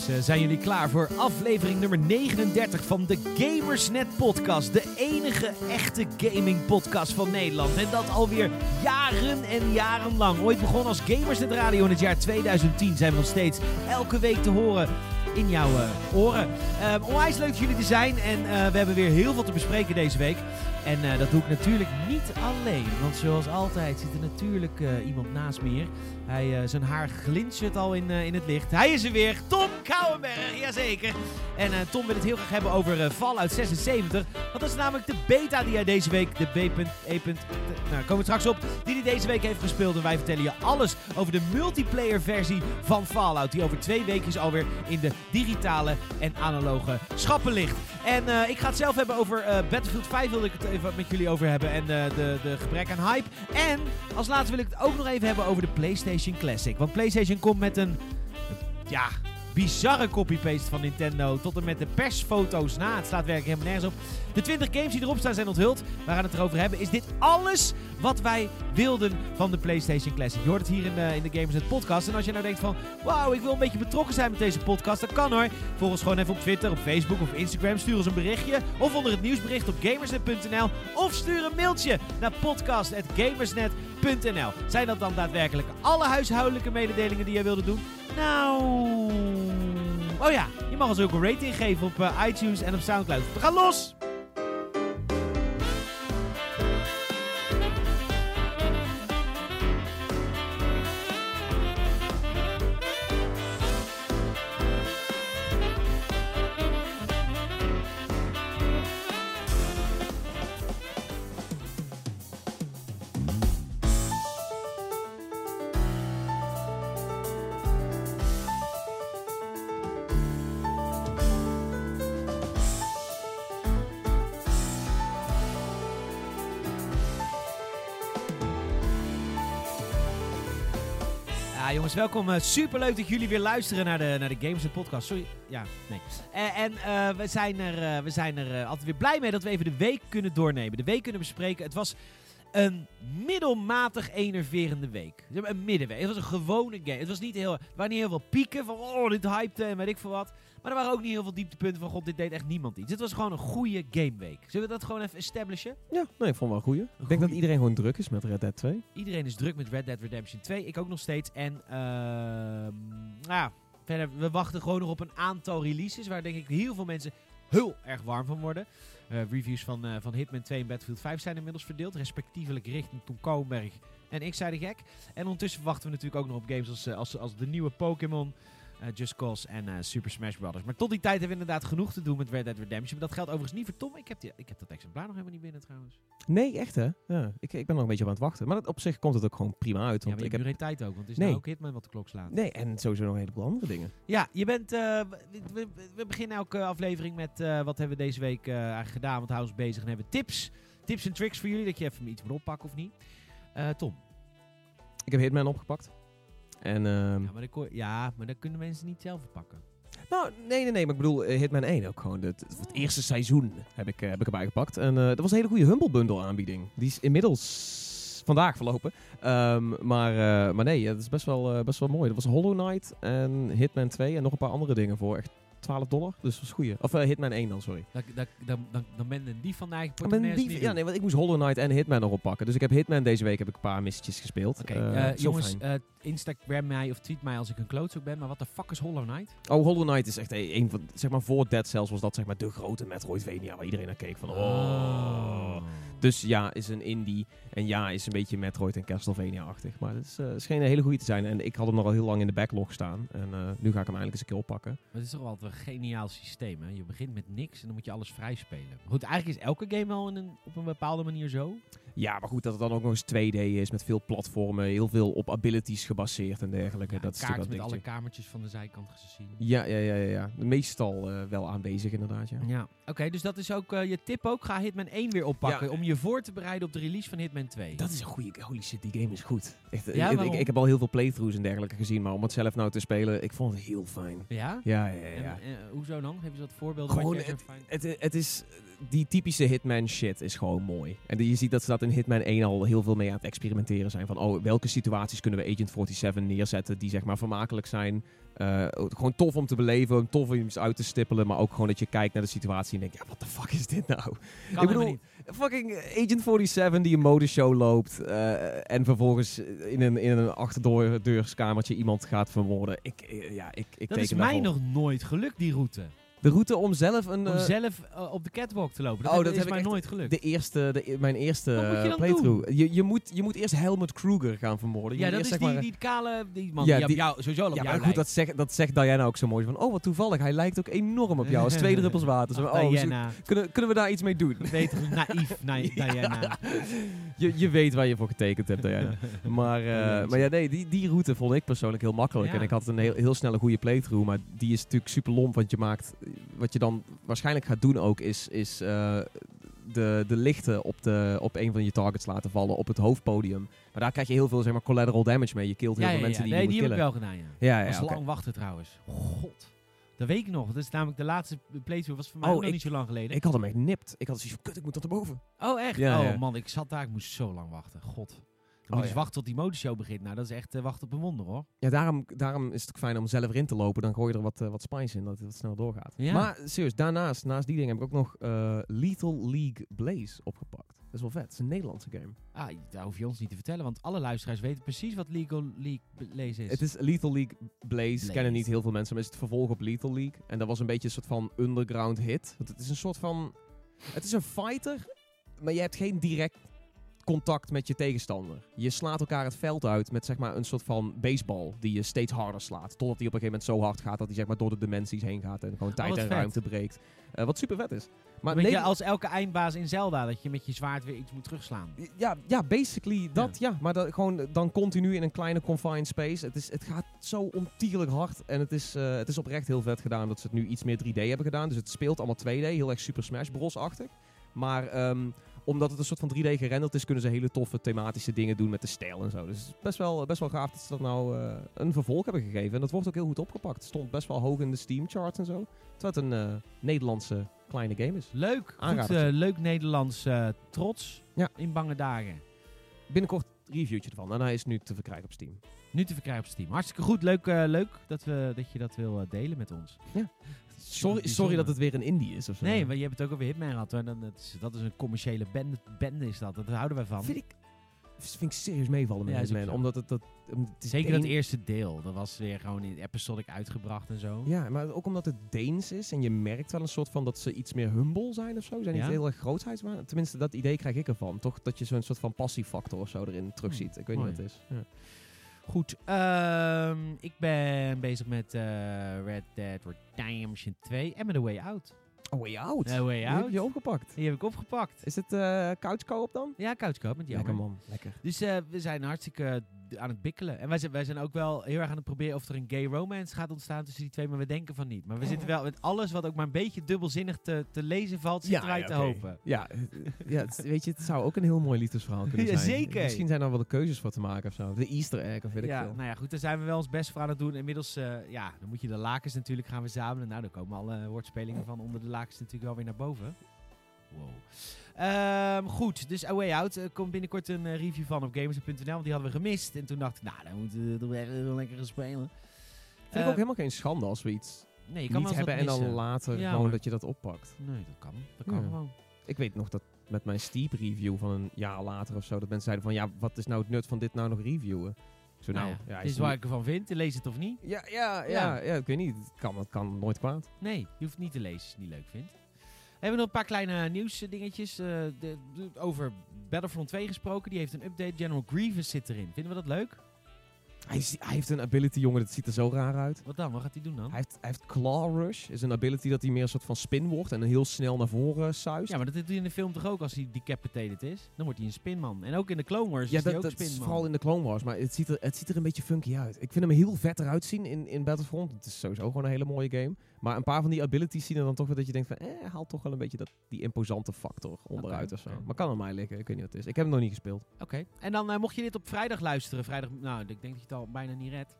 eh, zijn jullie klaar voor aflevering nummer 39 van de Gamersnet podcast? De enige echte gaming podcast van Nederland. En dat alweer jaren en jaren lang. Ooit begonnen als Gamersnet Radio in het jaar 2010 zijn we nog steeds elke week te horen in jouw eh, oren. Uh, onwijs leuk dat jullie er zijn en uh, we hebben weer heel veel te bespreken deze week. En uh, dat doe ik natuurlijk niet alleen, want zoals altijd zit er natuurlijk iemand naast me. Hij, zijn haar glinstert al in, in het licht. Hij is er weer, Tom Kouwenberg, jazeker. En Tom wil het heel graag hebben over Fallout 76. Want dat is namelijk de beta die hij deze week, de B.E. Nou, komen we straks op, die hij deze week heeft gespeeld. En wij vertellen je alles over de multiplayer versie van Fallout. Die over twee weken alweer in de digitale en analoge schappen ligt. En ik ga het zelf hebben over Battlefield 5, wilde ik het even met jullie over hebben. En uh, de, de gebrek aan hype. En als laatste wil ik het ook nog even hebben over de PlayStation Classic. Want PlayStation komt met een. Ja, bizarre copy-paste van Nintendo. Tot en met de persfoto's na. Het slaat werkelijk helemaal nergens op. De 20 games die erop staan zijn onthuld. We gaan het erover hebben. Is dit alles wat wij wilden van de PlayStation Classic? Je hoort het hier in de, in de Gamersnet podcast. En als je nou denkt van... Wauw, ik wil een beetje betrokken zijn met deze podcast. Dat kan hoor. Volg ons gewoon even op Twitter, op Facebook of Instagram. Stuur ons een berichtje. Of onder het nieuwsbericht op gamersnet.nl. Of stuur een mailtje naar podcast.gamersnet.nl. Zijn dat dan daadwerkelijk alle huishoudelijke mededelingen die jij wilde doen? Nou... Oh ja, je mag ons ook een rating geven op uh, iTunes en op Soundcloud. We gaan los! Jongens, welkom. Uh, superleuk dat jullie weer luisteren naar de, naar de Games Podcast. Sorry, ja, nee. Uh, en uh, we zijn er, we zijn er altijd weer blij mee dat we even de week kunnen doornemen. De week kunnen bespreken. Het was een middelmatig enerverende week. Een middenweek. Het was een gewone game. Het was niet heel, er waren niet heel veel pieken van oh, dit hypte en weet ik veel wat. Maar er waren ook niet heel veel dieptepunten van god, dit deed echt niemand iets. Dit was gewoon een goede gameweek. Zullen we dat gewoon even establishen? Ja, nee, ik vond wel een goede. Ik denk dat iedereen gewoon druk is met Red Dead 2. Iedereen is druk met Red Dead Redemption 2. Ik ook nog steeds. En uh, ja, verder, we wachten gewoon nog op een aantal releases waar denk ik heel veel mensen heel erg warm van worden. Uh, reviews van, uh, van Hitman 2 en Battlefield 5 zijn inmiddels verdeeld. Respectievelijk richting Tom Kouwenberg en ik zei de gek. En ondertussen wachten we natuurlijk ook nog op games als, als, als de nieuwe Pokémon. Uh, Just Cause en uh, Super Smash Bros. Maar tot die tijd hebben we inderdaad genoeg te doen met Red Dead Redemption. Maar dat geldt overigens niet voor Tom. Ik heb, die, ik heb dat exemplaar nog helemaal niet binnen trouwens. Nee, echt hè? Ja, ik, ik ben nog een beetje op aan het wachten. Maar dat, op zich komt het ook gewoon prima uit. Want ja, ik heb geen tijd ook, want het is nee. nou ook Hitman wat de klok slaat. Nee, en sowieso nog een heleboel andere dingen. Ja, je bent... Uh, we, we, beginnen elke aflevering met wat hebben we deze week eigenlijk gedaan. Want houden ons bezig en hebben tips. Tips en tricks voor jullie, dat je even iets moet oppakken of niet. Tom. Ik heb Hitman opgepakt. En, uh, ja, maar dat, ja, maar dat kunnen mensen niet zelf verpakken. Nou, nee, nee, nee. Maar ik bedoel, uh, Hitman 1 ook gewoon. Het, het, eerste seizoen heb ik, uh, heb ik erbij gepakt. En uh, dat was een hele goede Humble Bundle aanbieding. Die is inmiddels vandaag verlopen. Um, maar, maar nee, dat is best wel, best wel mooi. Dat was Hollow Knight en Hitman 2 en nog een paar andere dingen voor. Echt 12 dollar. Dus dat is goeie. Of uh, Hitman 1 dan, sorry. Dan, dan, dan, dan ben je die van eigen portemonnee. Ja, nee, want ik moest Hollow Knight en Hitman nog oppakken. Dus ik heb Hitman deze week heb ik een paar missies gespeeld. Oké, okay, uh, jongens, uh, Instagram mij of tweet mij als ik een klootzak ben. Maar wat de fuck is Hollow Knight? Oh, Hollow Knight is echt een van, zeg maar voor Dead Cells was dat zeg maar de grote Metroidvania waar iedereen naar keek van oh. oh. Dus ja, is een indie. En ja, is een beetje Metroid en Castlevania-achtig. Maar het is, uh, scheen een hele goede te zijn. En ik had hem nog al heel lang in de backlog staan. En uh, nu ga ik hem eindelijk eens een keer oppakken. Maar het is toch wel een geniaal systeem, hè? Je begint met niks en dan moet je alles vrij spelen. Goed, eigenlijk is elke game wel in op een bepaalde manier zo. Ja, maar goed, dat het dan ook nog eens 2D is met veel platformen, heel veel op abilities gebaseerd en dergelijke. Ja, dat is kaart met alle kamertjes van de zijkant gezien. Ja, ja, ja, ja. ja. Meestal uh, wel aanwezig inderdaad, ja. Ja, oké, dus dat is ook uh, je tip ook. Ga Hitman 1 weer oppakken om je voor te bereiden op de release van Hitman 2. Dat is een goede, holy shit, die game is goed. Echt, ja, ik, ik, ik, heb al heel veel playthroughs en dergelijke gezien, maar om het zelf nou te spelen, ik vond het heel fijn. Ja? Ja, ja, ja. En, uh, hoezo dan? Heb je wat voorbeelden? Gewoon, het, het, het, is die typische Hitman shit is gewoon mooi. En je ziet dat ze dat in Hitman 1 al heel veel mee aan het experimenteren zijn. Van, oh, welke situaties kunnen we Agent 47 neerzetten die zeg maar vermakelijk zijn. Eh, gewoon tof om te beleven, tof om iets uit te stippelen. Maar ook gewoon dat je kijkt naar de situatie en denkt, ja, wat de fuck is dit nou? Kan ik bedoel, niet. Fucking Agent 47 die een modeshow loopt eh, en vervolgens in een, in een achterdeurskamertje iemand gaat vermoorden. Ik, eh, ja, ik, ik Dat is mij nog nooit gelukt, die route. De route om zelf een... Om eh, zelf eh, op de catwalk te lopen. Dat, Oh, heb- dat is heb ik mij nooit gelukt. de eerste, de, e- mijn eerste je eh, playthrough. Je, je, moet, je moet eerst Helmut Kruger gaan vermoorden. Je ja, dat is eerst, die, zeg maar, die kale die man Ja, die, op die- jou, sowieso op ja, jou maar goed, dat zegt, dat zegt Diana ook zo mooi. Van, oh, wat toevallig. Hij lijkt ook enorm op jou. Als twee druppels water. Zo, oh, zo- kunnen, kunnen we daar iets mee doen? Beter naïef, na, Diana. je, je weet waar je voor getekend hebt, Diana. Maar, maar ja, nee, die, die route vond ik persoonlijk heel makkelijk. Ja. En ik had een heel, heel snelle goede playthrough. Maar die is natuurlijk super lomp. Want je maakt... Wat je dan waarschijnlijk gaat doen ook, is... is eh, de, de lichten op, de, op een van je targets laten vallen op het hoofdpodium. Maar daar krijg je heel veel zeg maar, collateral damage mee. Je killt heel Ja, veel ja, mensen ja. die Nee, je die moet heb ik killen. wel gedaan, ja. Ja, ja, was lang wachten trouwens. God. Dat weet ik nog. Dat is namelijk de laatste playthrough. was voor mij Oh, ook nog ik- niet zo lang geleden. Ik had hem echt nipt. Ik had zoiets van, kut, ik moet tot erboven. oh, echt? Ja, oh man, ik zat daar. Ik moest zo lang wachten. God. Oh, je ja. dus wachten tot die modeshow begint. Nou, dat is echt eh, wachten op een wonder, hoor. Ja, daarom, daarom is het ook fijn om zelf erin te lopen. Dan gooi je er wat, eh, wat spice in, dat het wat sneller doorgaat. Ja. Maar serieus, daarnaast, naast die dingen, heb ik ook nog eh, Lethal League Blaze opgepakt. Dat is wel vet. Het is een Nederlandse game. Ah, daar hoef je ons niet te vertellen, want alle luisteraars weten precies wat Legal League lezen is. Het is Lethal League Blaze. Blaze. Kennen niet heel veel mensen, maar het is het vervolg op Lethal League. En dat was een beetje een soort van underground hit. Want het is een soort van... Het is een fighter, maar je hebt geen direct contact met je tegenstander. Je slaat elkaar het veld uit met zeg maar een soort van baseball die je steeds harder slaat. Totdat hij op een gegeven moment zo hard gaat dat hij zeg maar door de dimensies heen gaat en gewoon tijd wat en vet. ruimte breekt. Eh, wat super vet is. Maar beetje Neder- als elke eindbaas in Zelda, dat je met je zwaard weer iets moet terugslaan. Ja, ja, basically dat, ja. Maar dat, gewoon dan continu in een kleine confined space. Het, is, het gaat zo ontierlijk hard. En het is, eh, het is oprecht heel vet gedaan dat ze het nu iets meer 3D hebben gedaan. Dus het speelt allemaal 2D, heel erg Super Smash Bros-achtig. Maar ehm, omdat het een soort van 3D gerenderd is, kunnen ze hele toffe thematische dingen doen met de stijl en zo. Dus het is best wel, best wel gaaf dat ze dat nou eh, een vervolg hebben gegeven. En dat wordt ook heel goed opgepakt. Het stond best wel hoog in de Steam charts en zo. Terwijl het een eh, Nederlandse kleine game is. Leuk, goed, eh, leuk Nederlands trots Ja. in bange dagen. Binnenkort reviewtje ervan. En hij is nu te verkrijgen op Steam. Nu te verkrijgen op Steam. Hartstikke goed, leuk, leuk dat, we, dat je dat wil delen met ons. Ja. Sorry, sorry dat het weer een indie is of zo. Nee, maar je hebt het ook alweer Hitman gehad. dat, is, dat is een commerciële bende, bende is dat. Dat houden wij van. Vind ik, vind ik serieus meevallen met Ja, Hitman. Omdat het, dat, het is Zeker Deen- dat eerste deel. Dat was weer gewoon in episodic uitgebracht en zo. Ja, maar ook omdat het Deens is. En je merkt wel een soort van dat ze iets meer humble zijn of zo. Ze zijn niet Ja? heel erg grootheids. Maar tenminste, dat idee krijg ik ervan. Toch dat je zo'n soort van passiefactor of zo erin terugziet. Ik weet niet wat het is. Goed, ehm, ik ben bezig met eh, Red Dead Redemption 2 en met The Way Out. A Way Out. The Way Die Out. heb je opgepakt. Die heb ik opgepakt. Is het eh couch co-op dan? Ja, couchcoop met Lekker Jammer. man. Lekker. Dus eh, we zijn hartstikke aan het bikkelen. En wij zijn, wij zijn ook wel heel erg aan het proberen of er een gay romance gaat ontstaan tussen die twee. Maar we denken van niet. Maar we zitten wel met alles wat ook maar een beetje dubbelzinnig te, te lezen valt, zitten wij te oké. hopen. Ja, ja het, weet je, het zou ook een heel mooi liefdesverhaal kunnen Ja, zijn. zeker. Misschien zijn er wel de keuzes voor te maken of zo. De Easter egg of weet ik Ja, veel. nou ja, goed, daar zijn we wel ons best voor aan het doen. Inmiddels, eh, ja, dan moet je de lakens natuurlijk gaan verzamelen. Nou, dan komen alle woordspelingen van onder de lakens natuurlijk wel weer naar boven. Wow. Ehm, goed, dus A Way Out. Er komt binnenkort een eh, review van op gamers.nl, want die hadden we gemist. En toen dacht ik, nou, dan moeten we toch echt heel lekker gaan spelen. Vind ik Eh, ook helemaal geen schande als we iets Nee, je kan niet wel hebben en dan later Ja, gewoon maar- dat je dat oppakt. Nee, dat kan. Dat kan Ja. gewoon. Ik weet nog dat met mijn Steep review van een jaar later of zo, dat mensen zeiden van ja, wat is nou het nut van dit nou nog reviewen? Zo Nou, nou, ja, ja, dit is waar ik ervan vind. Lees het of niet. ja, ja, ja, Ja. ja, ik weet niet. Het kan, het kan nooit kwaad. Nee, je hoeft niet te lezen als je het niet leuk vindt. We hebben nog een paar kleine nieuwsdingetjes. eh, de, de- over Battlefront 2 gesproken. Die heeft een update. General Grievous zit erin. Vinden we dat leuk? Hij, is- hij heeft een ability, jongen, dat ziet er zo raar uit. Wat dan? Wat gaat hij doen dan? Hij heeft, hij heeft Claw Rush, is een ability dat hij meer een soort van spin wordt en heel snel naar voren suist. Ja, maar dat doet hij in de film toch ook als hij decapitated is? Dan wordt hij een spinman. En ook in de Clone Wars Ja, is hij dat, ook dat is spinman. vooral in de Clone Wars, maar het ziet, er, het ziet er een beetje funky uit. Ik vind hem heel vet eruit zien in, in Battlefront. Het is sowieso gewoon een hele mooie game. Maar een paar van die abilities zien er dan toch weer dat je denkt van, eh, haalt toch wel een beetje dat, die imposante factor onderuit of zo. Maar kan aan mij liggen, ik weet niet wat het is. Ik heb hem nog niet gespeeld. Oké. En dan eh, mocht je dit op vrijdag luisteren. Vrijdag, nou, ik denk dat je het al bijna niet redt.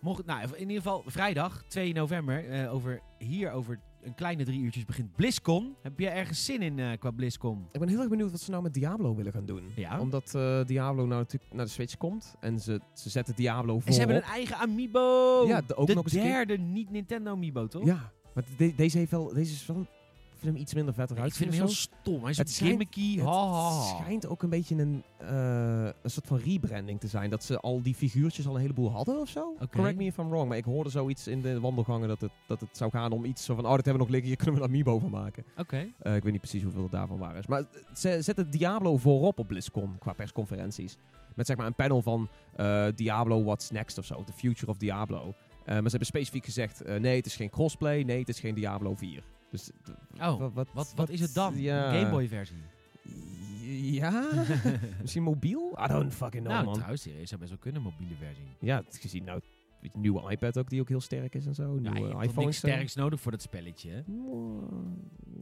Mocht, nou, in ieder geval vrijdag 2 november, eh, over, hier over een kleine drie uurtjes begint BlizzCon. Heb je ergens zin in eh, qua BlizzCon? Ik ben heel erg benieuwd wat ze nou met Diablo willen gaan doen. Ja. Omdat eh, Diablo nou natuurlijk naar de Switch komt. En ze, ze zetten Diablo voor. En ze hebben een eigen amiibo! Ja, de- ook de nog eens derde niet-Nintendo amiibo, toch? Ja, maar de- deze, heeft wel, deze is wel... Vind hem iets minder vet eruit. Ik vind hem heel stom. Hij is Het schijnt- gimmicky. Het schijnt ook een beetje een, eh, een soort van rebranding te zijn. Dat ze al die figuurtjes al een heleboel hadden of zo. Correct me if I'm wrong. Maar ik hoorde zoiets in de wandelgangen dat het, dat het zou gaan om iets van... Oh, dat hebben we nog liggen, hier kunnen we een amiibo van maken. Oké. Eh, ik weet niet precies hoeveel het daarvan waar is. Maar ze zetten Diablo voorop op BlizzCon qua persconferenties. Met zeg maar een panel van eh, Diablo What's Next of zo. The Future of Diablo. Maar ze hebben specifiek gezegd, nee, het is geen crossplay. Nee, het is geen Diablo 4. Dus, eh, Oh, wa- Wat, wat is het dan? Ja. Game Boy versie. Ja? Misschien mobiel? I don't fucking know, nou, man. trouwens, serieus, zou best wel kunnen, mobiele versie. Ja, gezien nou, je, nieuwe iPad ook, die ook heel sterk is en zo. Ja, Nieuwe je iPhone niks sterks nodig voor dat spelletje?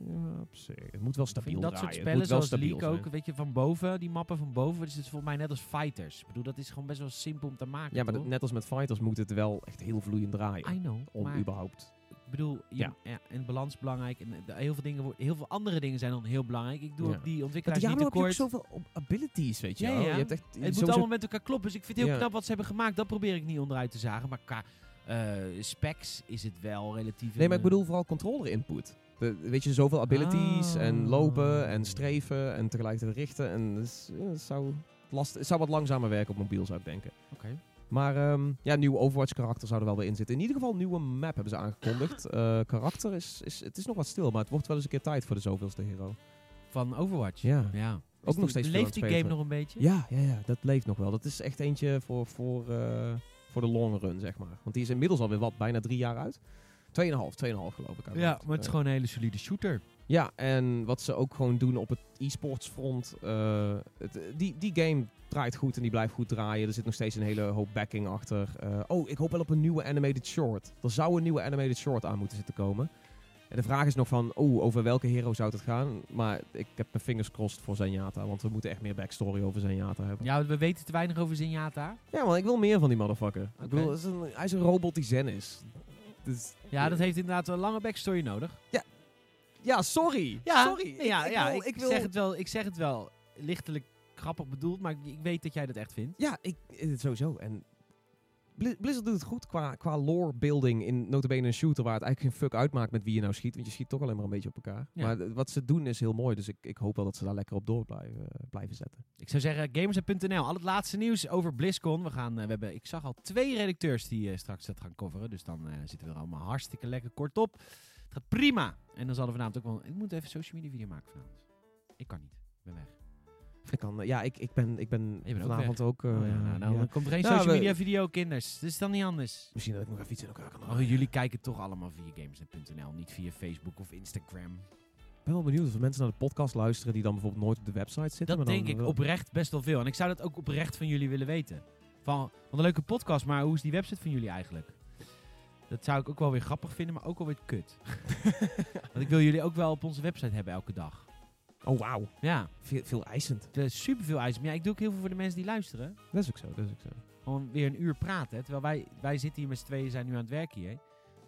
Ja, op zich. Het moet wel stabiel dat draaien. soort spellen, zoals League ook, weet je, van boven, die mappen van boven, is het volgens mij net als Fighters. Ik bedoel, dat is gewoon best wel simpel om te maken, Ja, maar toch? net als met Fighters moet het wel echt heel vloeiend draaien. I know, Om maar überhaupt... ik bedoel, je- Ja. ja. en balans belangrijk. En de- heel, veel dingen, heel veel andere dingen zijn dan heel belangrijk. Ik doe Ja. ook die ontwikkelaars niet heb je ook tekort. zoveel op- abilities, weet je Ja, wel. Je hebt echt Het moet allemaal met elkaar kloppen. Dus ik vind het heel Ja. knap wat ze hebben gemaakt. Dat probeer ik niet onderuit te zagen. Maar qua eh, specs is het wel relatief... Nee, maar ik een, bedoel vooral controller input. De, weet je, zoveel abilities Ah. en lopen en streven en tegelijkertijd richten. En dus, ja, het, zou last, het zou wat langzamer werken op mobiel, zou ik denken. Oké. Maar ehm, ja, nieuw Overwatch karakter zou er wel weer in zitten. In ieder geval een nieuwe map hebben ze aangekondigd. Eh, karakter is, is, het is nog wat stil, maar het wordt wel eens een keer tijd voor de zoveelste hero. Van Overwatch. Ja. ja. Ook nog die- steeds Leeft die game nog een beetje? Ja, ja, ja, dat leeft nog wel. Dat is echt eentje voor, voor, eh, voor de long run, zeg maar. Want die is inmiddels alweer wat, bijna drie jaar uit. Tweeënhalf, tweeënhalf geloof ik. Ja, maar het is Eh, gewoon een hele solide shooter. Ja, en wat ze ook gewoon doen op het e-sports front. eh, het- die, die game draait goed en die blijft goed draaien. Er zit nog steeds een hele hoop backing achter. Eh, oh, ik hoop wel op een nieuwe animated short. Er zou een nieuwe animated short aan moeten zitten komen. En de vraag is nog van, oh, over welke hero zou het gaan? Maar ik heb mijn fingers crossed voor Zenyatta. Want we moeten echt meer backstory over Zenyatta hebben. Ja, we weten te weinig over Zenyatta. Ja, man, ik wil meer van die motherfucker. Ik bedoel, het is een, hij is een robot die zen is. Dus, Ja, dat heeft inderdaad een lange backstory nodig. ja, sorry. sorry. Ja, ik, ja, wil, ik, ik wil, zeg het wel, ik zeg het wel lichtelijk grappig bedoeld, maar ik, ik weet dat jij dat echt vindt. Ja, ik, eh, sowieso. En Bli- Blizzard doet het goed qua, qua lore building in notabene een shooter waar het eigenlijk geen fuck uitmaakt met wie je nou schiet. Want je schiet toch alleen maar een beetje op elkaar. Ja. Maar d- wat ze doen is heel mooi. Dus ik, ik hoop wel dat ze daar lekker op door blijven, eh, blijven zetten. Ik zou zeggen, gamers.nl. Al het laatste nieuws over BlizzCon. We gaan, eh, we hebben, ik zag al twee redacteurs die eh, straks dat gaan coveren. Dus dan eh, zitten we er allemaal hartstikke lekker kort op. Het gaat prima. En dan zal er vanavond ook wel... Ik moet even social media video maken vanavond. Ik kan niet. Ik ben weg. Ik, kan, eh, ja, ik, ik ben, ik ben, ook vanavond ook... eh, oh, ja, nou, nou, ja. dan komt er geen Nou, social media video, kinders. Dus dan niet anders. Misschien dat ik nog even iets in elkaar kan Oh, jullie kijken toch allemaal via gamers.nl. Niet via Facebook of Instagram. Ik ben wel benieuwd of er mensen naar de podcast luisteren die dan bijvoorbeeld nooit op de website zitten. Dat maar dan denk ik wel- oprecht best wel veel. En ik zou dat ook oprecht van jullie willen weten. Van, wat een leuke podcast, maar hoe is die website van jullie eigenlijk? Dat zou ik ook wel weer grappig vinden, maar ook wel weer kut. Want ik wil jullie ook wel op onze website hebben elke dag. Oh, wauw. Ja, Veel, veel eisend. super veel eisen. Maar ja, ik doe ook heel veel voor de mensen die luisteren. Dat is ook zo, dat is ook zo. Gewoon weer een uur praten. hè. Terwijl wij, wij zitten hier met z'n tweeën, zijn nu aan het werk hier.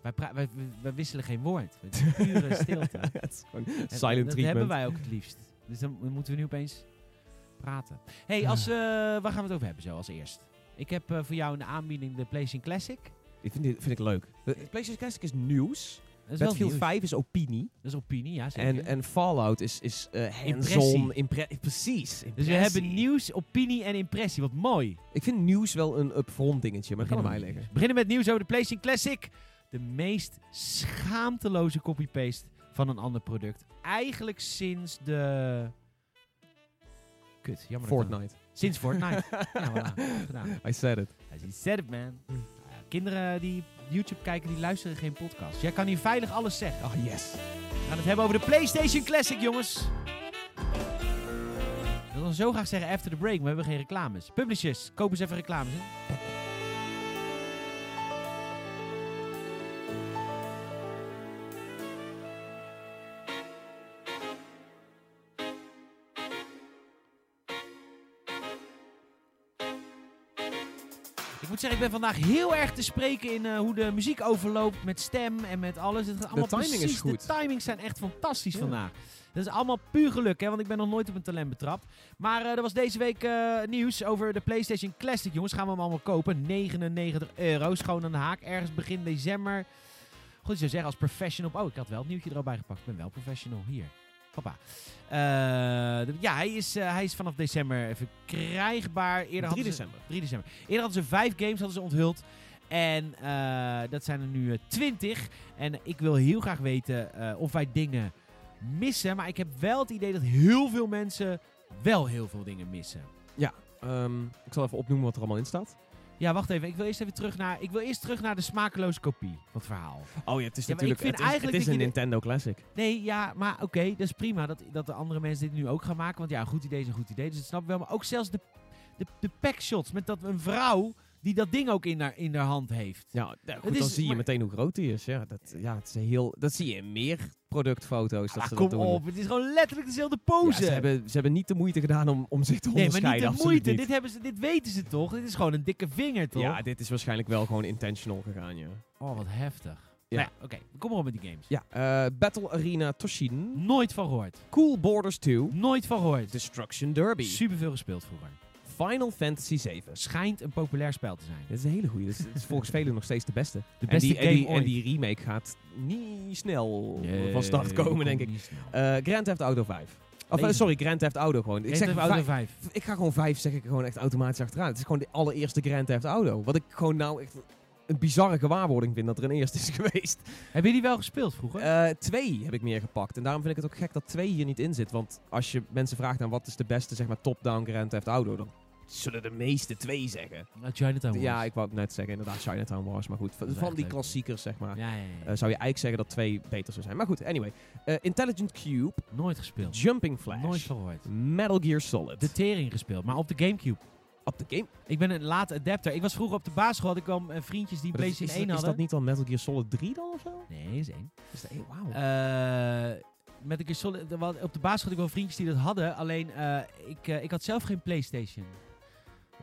Wij, wij, wij, wij wisselen geen woord. Het is pure stilte. het is gewoon En silent dat treatment. hebben wij ook het liefst. Dus dan moeten we nu opeens praten. hey, als, eh, waar gaan we het over hebben zo als eerst? Ik heb eh, voor jou in de aanbieding de PlayStation Classic. Ik vind, dit, vind ik leuk. De PlayStation Classic is nieuws. Dat is Battlefield nieuws. 5 is opinie. Dat is opinie, ja zeker. En, en Fallout is, is eh Impressie. hands-on. precies. dus we impressie. hebben nieuws, opinie en impressie. Wat mooi. Ik vind nieuws wel een upfront dingetje, maar dat kan aan mij We liggen. beginnen met nieuws over de PlayStation Classic. De meest schaamteloze copy-paste van een ander product. Eigenlijk sinds de... Kut, jammer. ik Fortnite. Sinds Fortnite. ja, voilà. Gedaan. I said it. As he said it, man. Kinderen die YouTube kijken, die luisteren geen podcast. Jij kan hier veilig alles zeggen. Oh, yes. We gaan het hebben over de PlayStation Classic, jongens. Ik wil dan zo graag zeggen after the break, maar we hebben geen reclames. Publishers, koop eens even reclames. Hè? Moet zeggen, ik ben vandaag heel erg te spreken in eh, hoe de muziek overloopt met stem en met alles. Het gaat allemaal timing is precies, goed. De timings zijn echt fantastisch Ja. vandaag. Dat is allemaal puur geluk, hè, want ik ben nog nooit op een talent betrapt. Maar eh, er was deze week eh, nieuws over de PlayStation Classic, jongens. Gaan we hem allemaal kopen. 99 euro, schoon aan de haak. Ergens begin december. Goed, ik zou zeggen als professional. Oh, ik had wel het nieuwtje er al bij gepakt. Ik ben wel professional. Hier. Papa. Eh, ja, hij is, eh, hij is vanaf december verkrijgbaar. Eerder 3 hadden ze- december. 3 december. Eerder hadden ze vijf games hadden ze onthuld. En eh, dat zijn er nu 20. En ik wil heel graag weten of wij dingen missen. Maar ik heb wel het idee dat heel veel mensen wel heel veel dingen missen. Ehm, ik zal even opnoemen wat er allemaal in staat. Ja, wacht even. Ik wil eerst even terug naar, ik wil eerst terug naar de smakeloze kopie van het verhaal. Oh ja, het is Ja, maar ik natuurlijk vind het is, eigenlijk het is dat een Nintendo Classic. Nee, ja, maar oké, dat is prima dat, dat de andere mensen dit nu ook gaan maken. Want ja, een goed idee is een goed idee, dus dat snap ik wel. Maar ook zelfs de, de, de packshots met dat een vrouw die dat ding ook in haar, in haar hand heeft. Ja, ja, goed, Het dan is- zie je maar- meteen hoe groot die is. Ja, dat, ja, het is heel, dat zie je in meer productfoto's. Dat Ah, ze kom dat doen. op, het is gewoon letterlijk dezelfde Ja, pose. ze, hebben, ze hebben niet de moeite gedaan om, om zich te nee, maar onderscheiden. niet de moeite. niet. Dit, hebben ze, dit weten ze toch? Dit is gewoon een dikke vinger, toch? Ja, dit is waarschijnlijk wel gewoon intentional gegaan, ja. Oh, wat heftig. Ja. Nou ja, oké, kom maar op met die games. Ja, eh, Battle Arena Toshin. Nooit van gehoord. Cool Borders 2. Nooit van gehoord. Destruction Derby. Superveel gespeeld vroeger. Final Fantasy 7. Schijnt een populair spel te zijn. Dit is een hele goede. Dit is, volgens velen nog steeds de beste. De en, beste en, game die, en ooit. die remake gaat niet snel Nee, van start komen, denk ik. Eh, Grand Theft Auto 5. Of, sorry, Grand Theft Auto gewoon. Ik, zeg Auto 5. ik ga gewoon 5 zeg ik gewoon echt automatisch achteraan. Het is gewoon de allereerste Grand Theft Auto. Wat ik gewoon nou echt een bizarre gewaarwording vind dat er een eerste is geweest. Heb je die wel gespeeld vroeger? Eh, twee heb ik meer gepakt. En daarom vind ik het ook gek dat twee hier niet in zit. Want als je mensen vraagt aan wat is de beste zeg maar, top-down Grand Theft Auto, dan zullen de meeste twee zeggen. Nou, Chinatown Wars. Ja, ik wou het net zeggen, inderdaad Chinatown Wars. Maar goed, van, die klassiekers zeg maar. Ja, ja, ja. eh, zou je eigenlijk zeggen dat twee beter zou zijn. Maar goed, anyway. Eh, Intelligent Cube, Nooit gespeeld. Jumping Flash, Nooit gehoord. Metal Gear Solid. De tering gespeeld, maar op de Gamecube. op de game. Ik ben een late adapter. Ik was vroeger op de basisschool, had ik eh, vriendjes die een PlayStation is, 1 dat- is hadden. dat niet al Metal Gear Solid 3 dan of zo? Nee, is één. Is dat, hey, wauw. Eh met een solid, op de basis had ik wel vriendjes die dat hadden. Alleen eh, ik, ik had zelf geen PlayStation.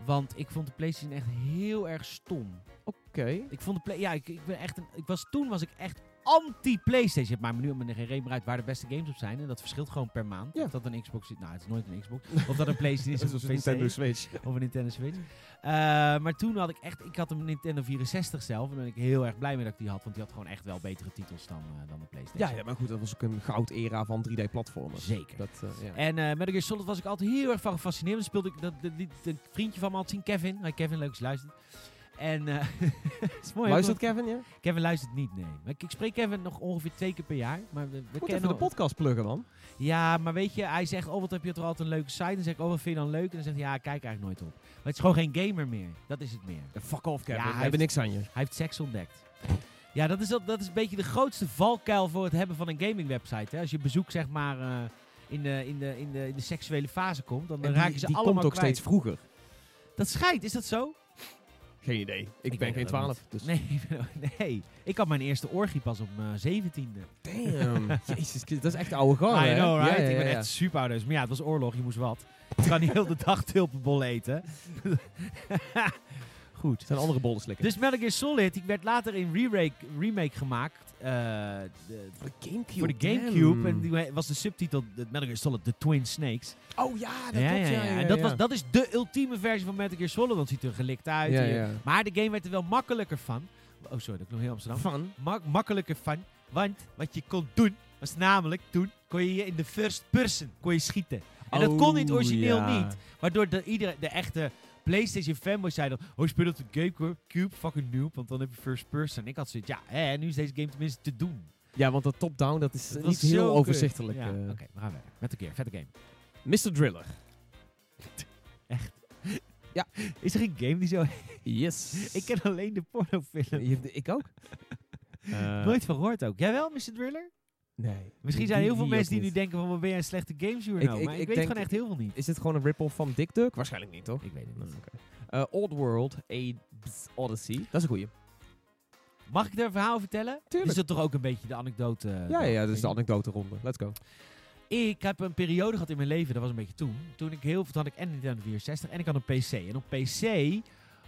Want ik vond de PlayStation echt heel erg stom. Oké. Ik vond de play, ja, ik, ik ben echt een, ik was toen was ik echt anti-PlayStation. Het maakt me nu op geen meer uit waar de beste games op zijn. En dat verschilt gewoon per maand. Ja. Of dat een Xbox is. Nou, het is nooit een Xbox. Of dat een PlayStation is of een. Nintendo Switch. Of een Nintendo Switch. Eh, maar toen had ik echt... Ik had een Nintendo 64 zelf. En ben ik heel erg blij mee dat ik die had. Want die had gewoon echt wel betere titels dan, eh, dan de PlayStation. Ja, ja, maar goed, dat was ook een goud era van 3D-platformen. Zeker. Dat, eh, ja. En eh Metal Gear Solid was ik altijd heel erg van gefascineerd. Dan speelde ik dat, een vriendje van me altijd zien, Kevin. Kevin, leuk je luistert. En eh is mooi. Luistert Kevin, ja? Kevin luistert niet, nee. Ik, ik spreek Kevin nog ongeveer twee keer per jaar. Maar we, we Moet even de podcast pluggen, man. Ja, maar weet je, hij zegt, oh wat heb je toch altijd een leuke site. Dan zeg ik, oh wat vind je dan leuk? En dan zegt hij, ja, ik kijk eigenlijk nooit op. Maar het is gewoon geen gamer meer. Dat is het meer. fuck off, Kevin. Ja, hij hebben heeft- niks aan je. Hij heeft seks ontdekt. Ja, dat is, dat, is een beetje de grootste valkuil voor het hebben van een gaming website. Hè? Als je bezoek zeg maar eh, in, de, in, de, in, de, in de seksuele fase komt, dan, En raak die, je ze die allemaal komt ook kwijt. steeds vroeger. Dat schijnt, is dat zo? Geen idee. Ik, Ik ben geen het ook 12. Dus. Nee, ik nee. Ik had mijn eerste orgie pas op mijn zeventiende. Damn. Jezus, dat is echt oude gang, I hè? know, right? Ja, ja, Ik ben echt super oud. dus. Maar ja, het was oorlog, je moest wat. Ik kan niet heel de dag tulpenbol eten. Goed. Het zijn andere bollen slikken. Dus Metal Gear Solid, die werd later in remake, remake gemaakt. Eh, de- voor de Gamecube. voor de Gamecube. En die was de subtitel de Metal Gear Solid The Twin Snakes. Oh ja, dat ja, klopt. ja, Ja, ja. ja, En dat, ja. Was, dat is de ultieme versie van Metal Gear Solid. Want het ziet er gelikt uit. En. Maar de game werd er wel makkelijker van. Oh, sorry, dat klonk heel Amsterdam. Van. Mak- makkelijker van. Want wat je kon doen, was namelijk toen kon je je in de first person kon je schieten. En dat kon in het Oh, origineel ja. niet. Waardoor de, iedere, de echte PlayStation fanboys zeiden dan... Oh, speel op Gamecube, Cube, fucking noob. Want dan heb je first person. Ik had zoiets, ja, hè, nu is deze game tenminste te doen. Ja, want dat top-down, dat is niet heel overzichtelijk. Ja, eh. Oké, we gaan verder. Met een keer, vette game. Mr. Driller. Is er een game die zo... Yes. ik ken alleen de pornofilm. Ik ook. Eh, Nooit van gehoord ook. Jij wel, Mr. Driller? Nee. Misschien zijn heel veel mensen die nu denken van... Wat ben jij een slechte gamejournal? Ik- ik- maar ik, ik weet gewoon echt heel veel niet. Is dit gewoon een rip-off van Dick Duck? Waarschijnlijk niet, toch? Ik weet het niet. oké. Eh, Old World, Abe's Odyssey. Dat is een goeie. Mag ik er een verhaal vertellen? Tuurlijk. Is dat toch ook een beetje de anekdote? eh, Ja, ja, dat is de anekdote ronde. Let's go. Ik heb een periode gehad in mijn leven, dat was een beetje toen. Toen ik heel veel, had ik en Nintendo 64 en ik had een PC. En op PC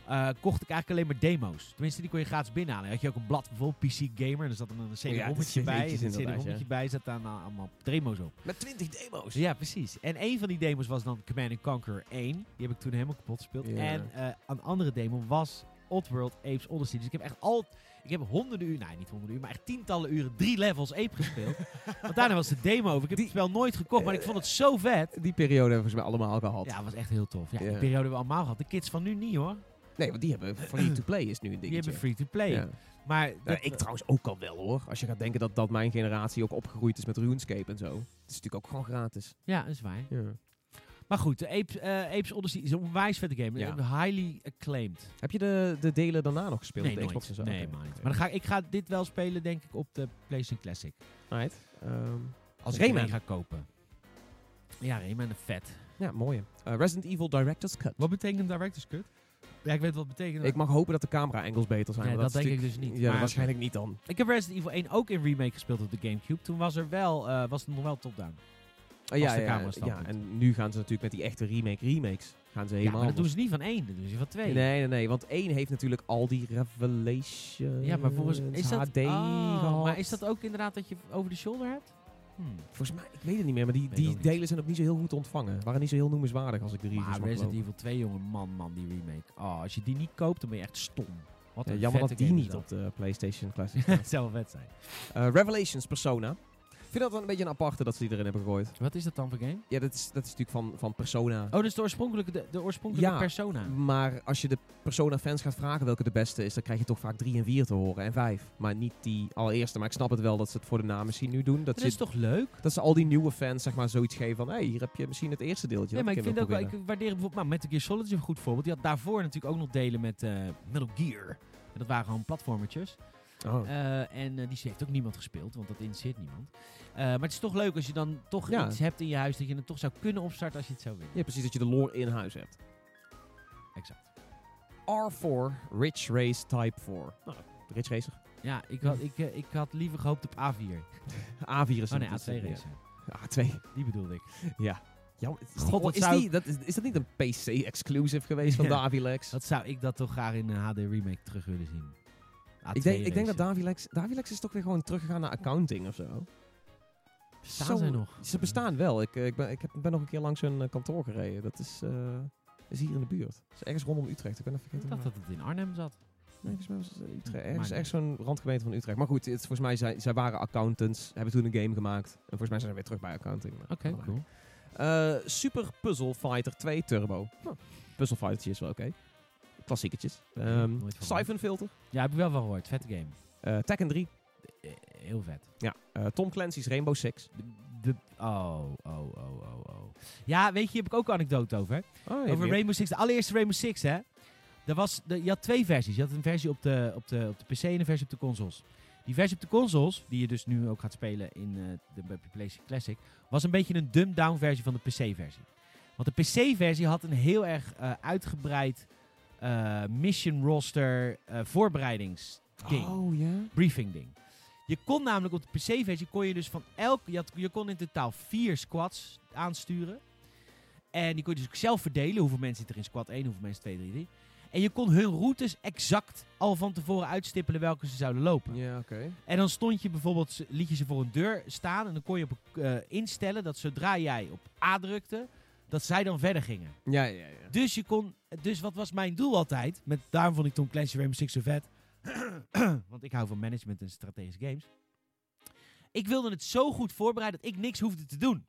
eh, kocht ik eigenlijk alleen maar demo's. Tenminste, die kon je gratis binnenhalen. Had je ook een blad, bijvoorbeeld PC Gamer. En er zat dan een CD-rommetje de bij. En een CD-rommetje bij zat dan uh, allemaal demo's op. Met 20 demo's. Ja, precies. En een van die demos was dan Command Conquer 1. Die heb ik toen helemaal kapot gespeeld. Ja. En eh, een andere demo was Oddworld Apes Odyssey. Dus ik heb echt al... Ik heb honderden uur, nee niet honderden uur, maar echt tientallen uren drie levels Ape gespeeld. Want daarna was de demo over. Ik heb Die- het spel nooit gekocht, maar ik vond het zo vet. Die periode hebben we volgens mij allemaal gehad. Ja, het was echt heel tof. Ja. Die periode hebben we allemaal gehad. De kids van nu niet hoor. Nee, want die hebben free-to-play is nu een Die dingetje. hebben free-to-play. Ja. Maar dat- ik trouwens ook al wel hoor. Als je gaat denken dat, dat mijn generatie ook opgegroeid is met RuneScape en zo. Het is natuurlijk ook gewoon gratis. Ja, dat is waar. Ja. Maar goed, Apes, Apes Odyssey is een onwijs vette game. Ja. Highly acclaimed. Heb je de, de delen daarna nog gespeeld Nee, de nooit. Xbox en zo? Nee, maar niet. Maar dan ga, ik ga dit wel spelen, denk ik, op de PlayStation Classic. Right. Ehm, Als Rayman. ik een ga kopen. Ja, Rayman, een vet. ja, mooi. Eh, Resident Evil Director's Cut. Wat betekent Director's Cut? Ja, ik weet wat het betekent. Ik mag hopen dat de camera-angles beter zijn. Nee, dat denk ik dus niet. Ja, Maar- waarschijnlijk niet dan. Ik heb Resident Evil 1 ook in remake gespeeld op de Gamecube. Toen was er wel, eh, was het nog wel top-down. Oh, ja, ja, ja, en nu gaan ze natuurlijk met die echte remake-remakes. Gaan ze Ja, helemaal maar dat doen ze niet van één, dat doen ze van twee. Nee, nee, nee. Want één heeft natuurlijk al die Revelation Ja, maar volgens is dat, HD Oh. Maar is dat ook inderdaad dat je over de shoulder hebt? Hmm. Volgens mij, ik weet het niet meer, maar die, die delen zijn ook niet zo heel goed ontvangen. Waren niet zo heel noemenswaardig als ik de reviews Maar Resident geloven. Evil 2, jongen, man, man, die remake. Oh, als je die niet koopt, dan ben je echt stom. Wat Ja, een jammer dat die niet op de PlayStation Classic staat. Het zou wel vet zijn. Eh, Revelations Persona. Ik vind dat wel een beetje een aparte dat ze die erin hebben gegooid. Wat is dat dan voor game? Ja, dat is, dat is natuurlijk van, van Persona. Oh, dus de oorspronkelijke, de, de oorspronkelijke Ja. persona. Maar als je de Persona-fans gaat vragen welke de beste is, dan krijg je toch vaak 3 en 4 te horen. En 5. Maar niet die allereerste. Maar ik snap het wel dat ze het voor de naam misschien nu doen. Dat, Dat ze, is toch leuk? dat ze al die nieuwe fans zeg maar zoiets geven van... Hé, hey, hier heb je misschien het eerste deeltje. Nee, maar ik vind ook wel, ik waardeer bijvoorbeeld, nou, Metal Gear Solid is een goed voorbeeld. Die had daarvoor natuurlijk ook nog delen met eh Metal Gear. En dat waren gewoon platformertjes. Oh. Eh, en eh, die heeft ook niemand gespeeld, want dat interesseert niemand. Eh, maar het is toch leuk als je dan toch Ja. iets hebt in je huis dat je het toch zou kunnen opstarten als je het zou willen. Ja, precies dat je de lore in huis hebt. Exact. R4 Rich Race Type 4. Nou, Rich Racer. Ja, ik had, ik, eh, ik had liever gehoopt op A4. A4 is Oh nee, het- A2 racer. Ja, A2. Die bedoelde ik. Ja. God, wat is, zou- die, dat, is, is dat niet een PC-exclusive geweest van. Davilex? Dat zou ik dat toch graag in een HD remake terug willen zien. A2 Ik denk, ik denk dat. Davilex... Davilex is toch weer gewoon teruggegaan naar accounting of zo. Bestaan zij nog? Ze bestaan wel. Ik, eh, ik, ben, ik heb, ben nog een keer langs hun eh, kantoor gereden. Dat is, eh, is hier in de buurt. Dat is ergens rondom Utrecht. Ik ben even Ik vergeten. dacht dat het in Arnhem zat. Nee, volgens mij was het Utrecht. Maakt Ergens, ergens zo'n randgemeente van Utrecht. Maar goed, het, volgens mij zij, zij waren accountants. Hebben toen een game gemaakt. En volgens mij zijn ze weer terug bij accounting. maar- Oké, cool. Super Puzzle Fighter 2 Turbo. Nou, Puzzle Fightertje is wel oké. Klassiekertjes. Nooit van Siphon Filter. Ja, heb ik wel van gehoord. Vette game. eh Tekken 3. Eh, Heel vet. Ja. eh, Tom Clancy's Rainbow Six. De, oh, oh, oh, oh, oh. Ja, weet je, hier heb ik ook een anekdote over. Oh, Over Rainbow Six, de allereerste Rainbow Six, hè. Er was, de, je had twee versies. Je had een versie op de, op, de, op de PC en een versie op de consoles. Die versie op de consoles, die je dus nu ook gaat spelen in eh, de PlayStation Classic, was een beetje een dumbed-down versie van de PC-versie. Want de PC-versie had een heel erg uitgebreid mission roster voorbereidingsgame Oh ja. briefing ding. Je kon namelijk op de PC-versie kon je dus van elk, je, had, je kon in totaal vier squads aansturen. En die kon je dus ook zelf verdelen, hoeveel mensen zitten er in squad 1, hoeveel mensen 2, 3, 3. En je kon hun routes exact al van tevoren uitstippelen welke ze zouden lopen. Ja, oké. En dan stond je bijvoorbeeld, liet je ze voor een deur staan en dan kon je op, eh, instellen dat zodra jij op A drukte, dat zij dan verder gingen. Ja, ja, ja. Dus je kon, dus wat was mijn doel altijd? Met, daarom vond ik Tom Clancy Rainbow Six zo vet. Want ik hou van management en strategische games. Ik wilde het zo goed voorbereiden dat ik niks hoefde te doen.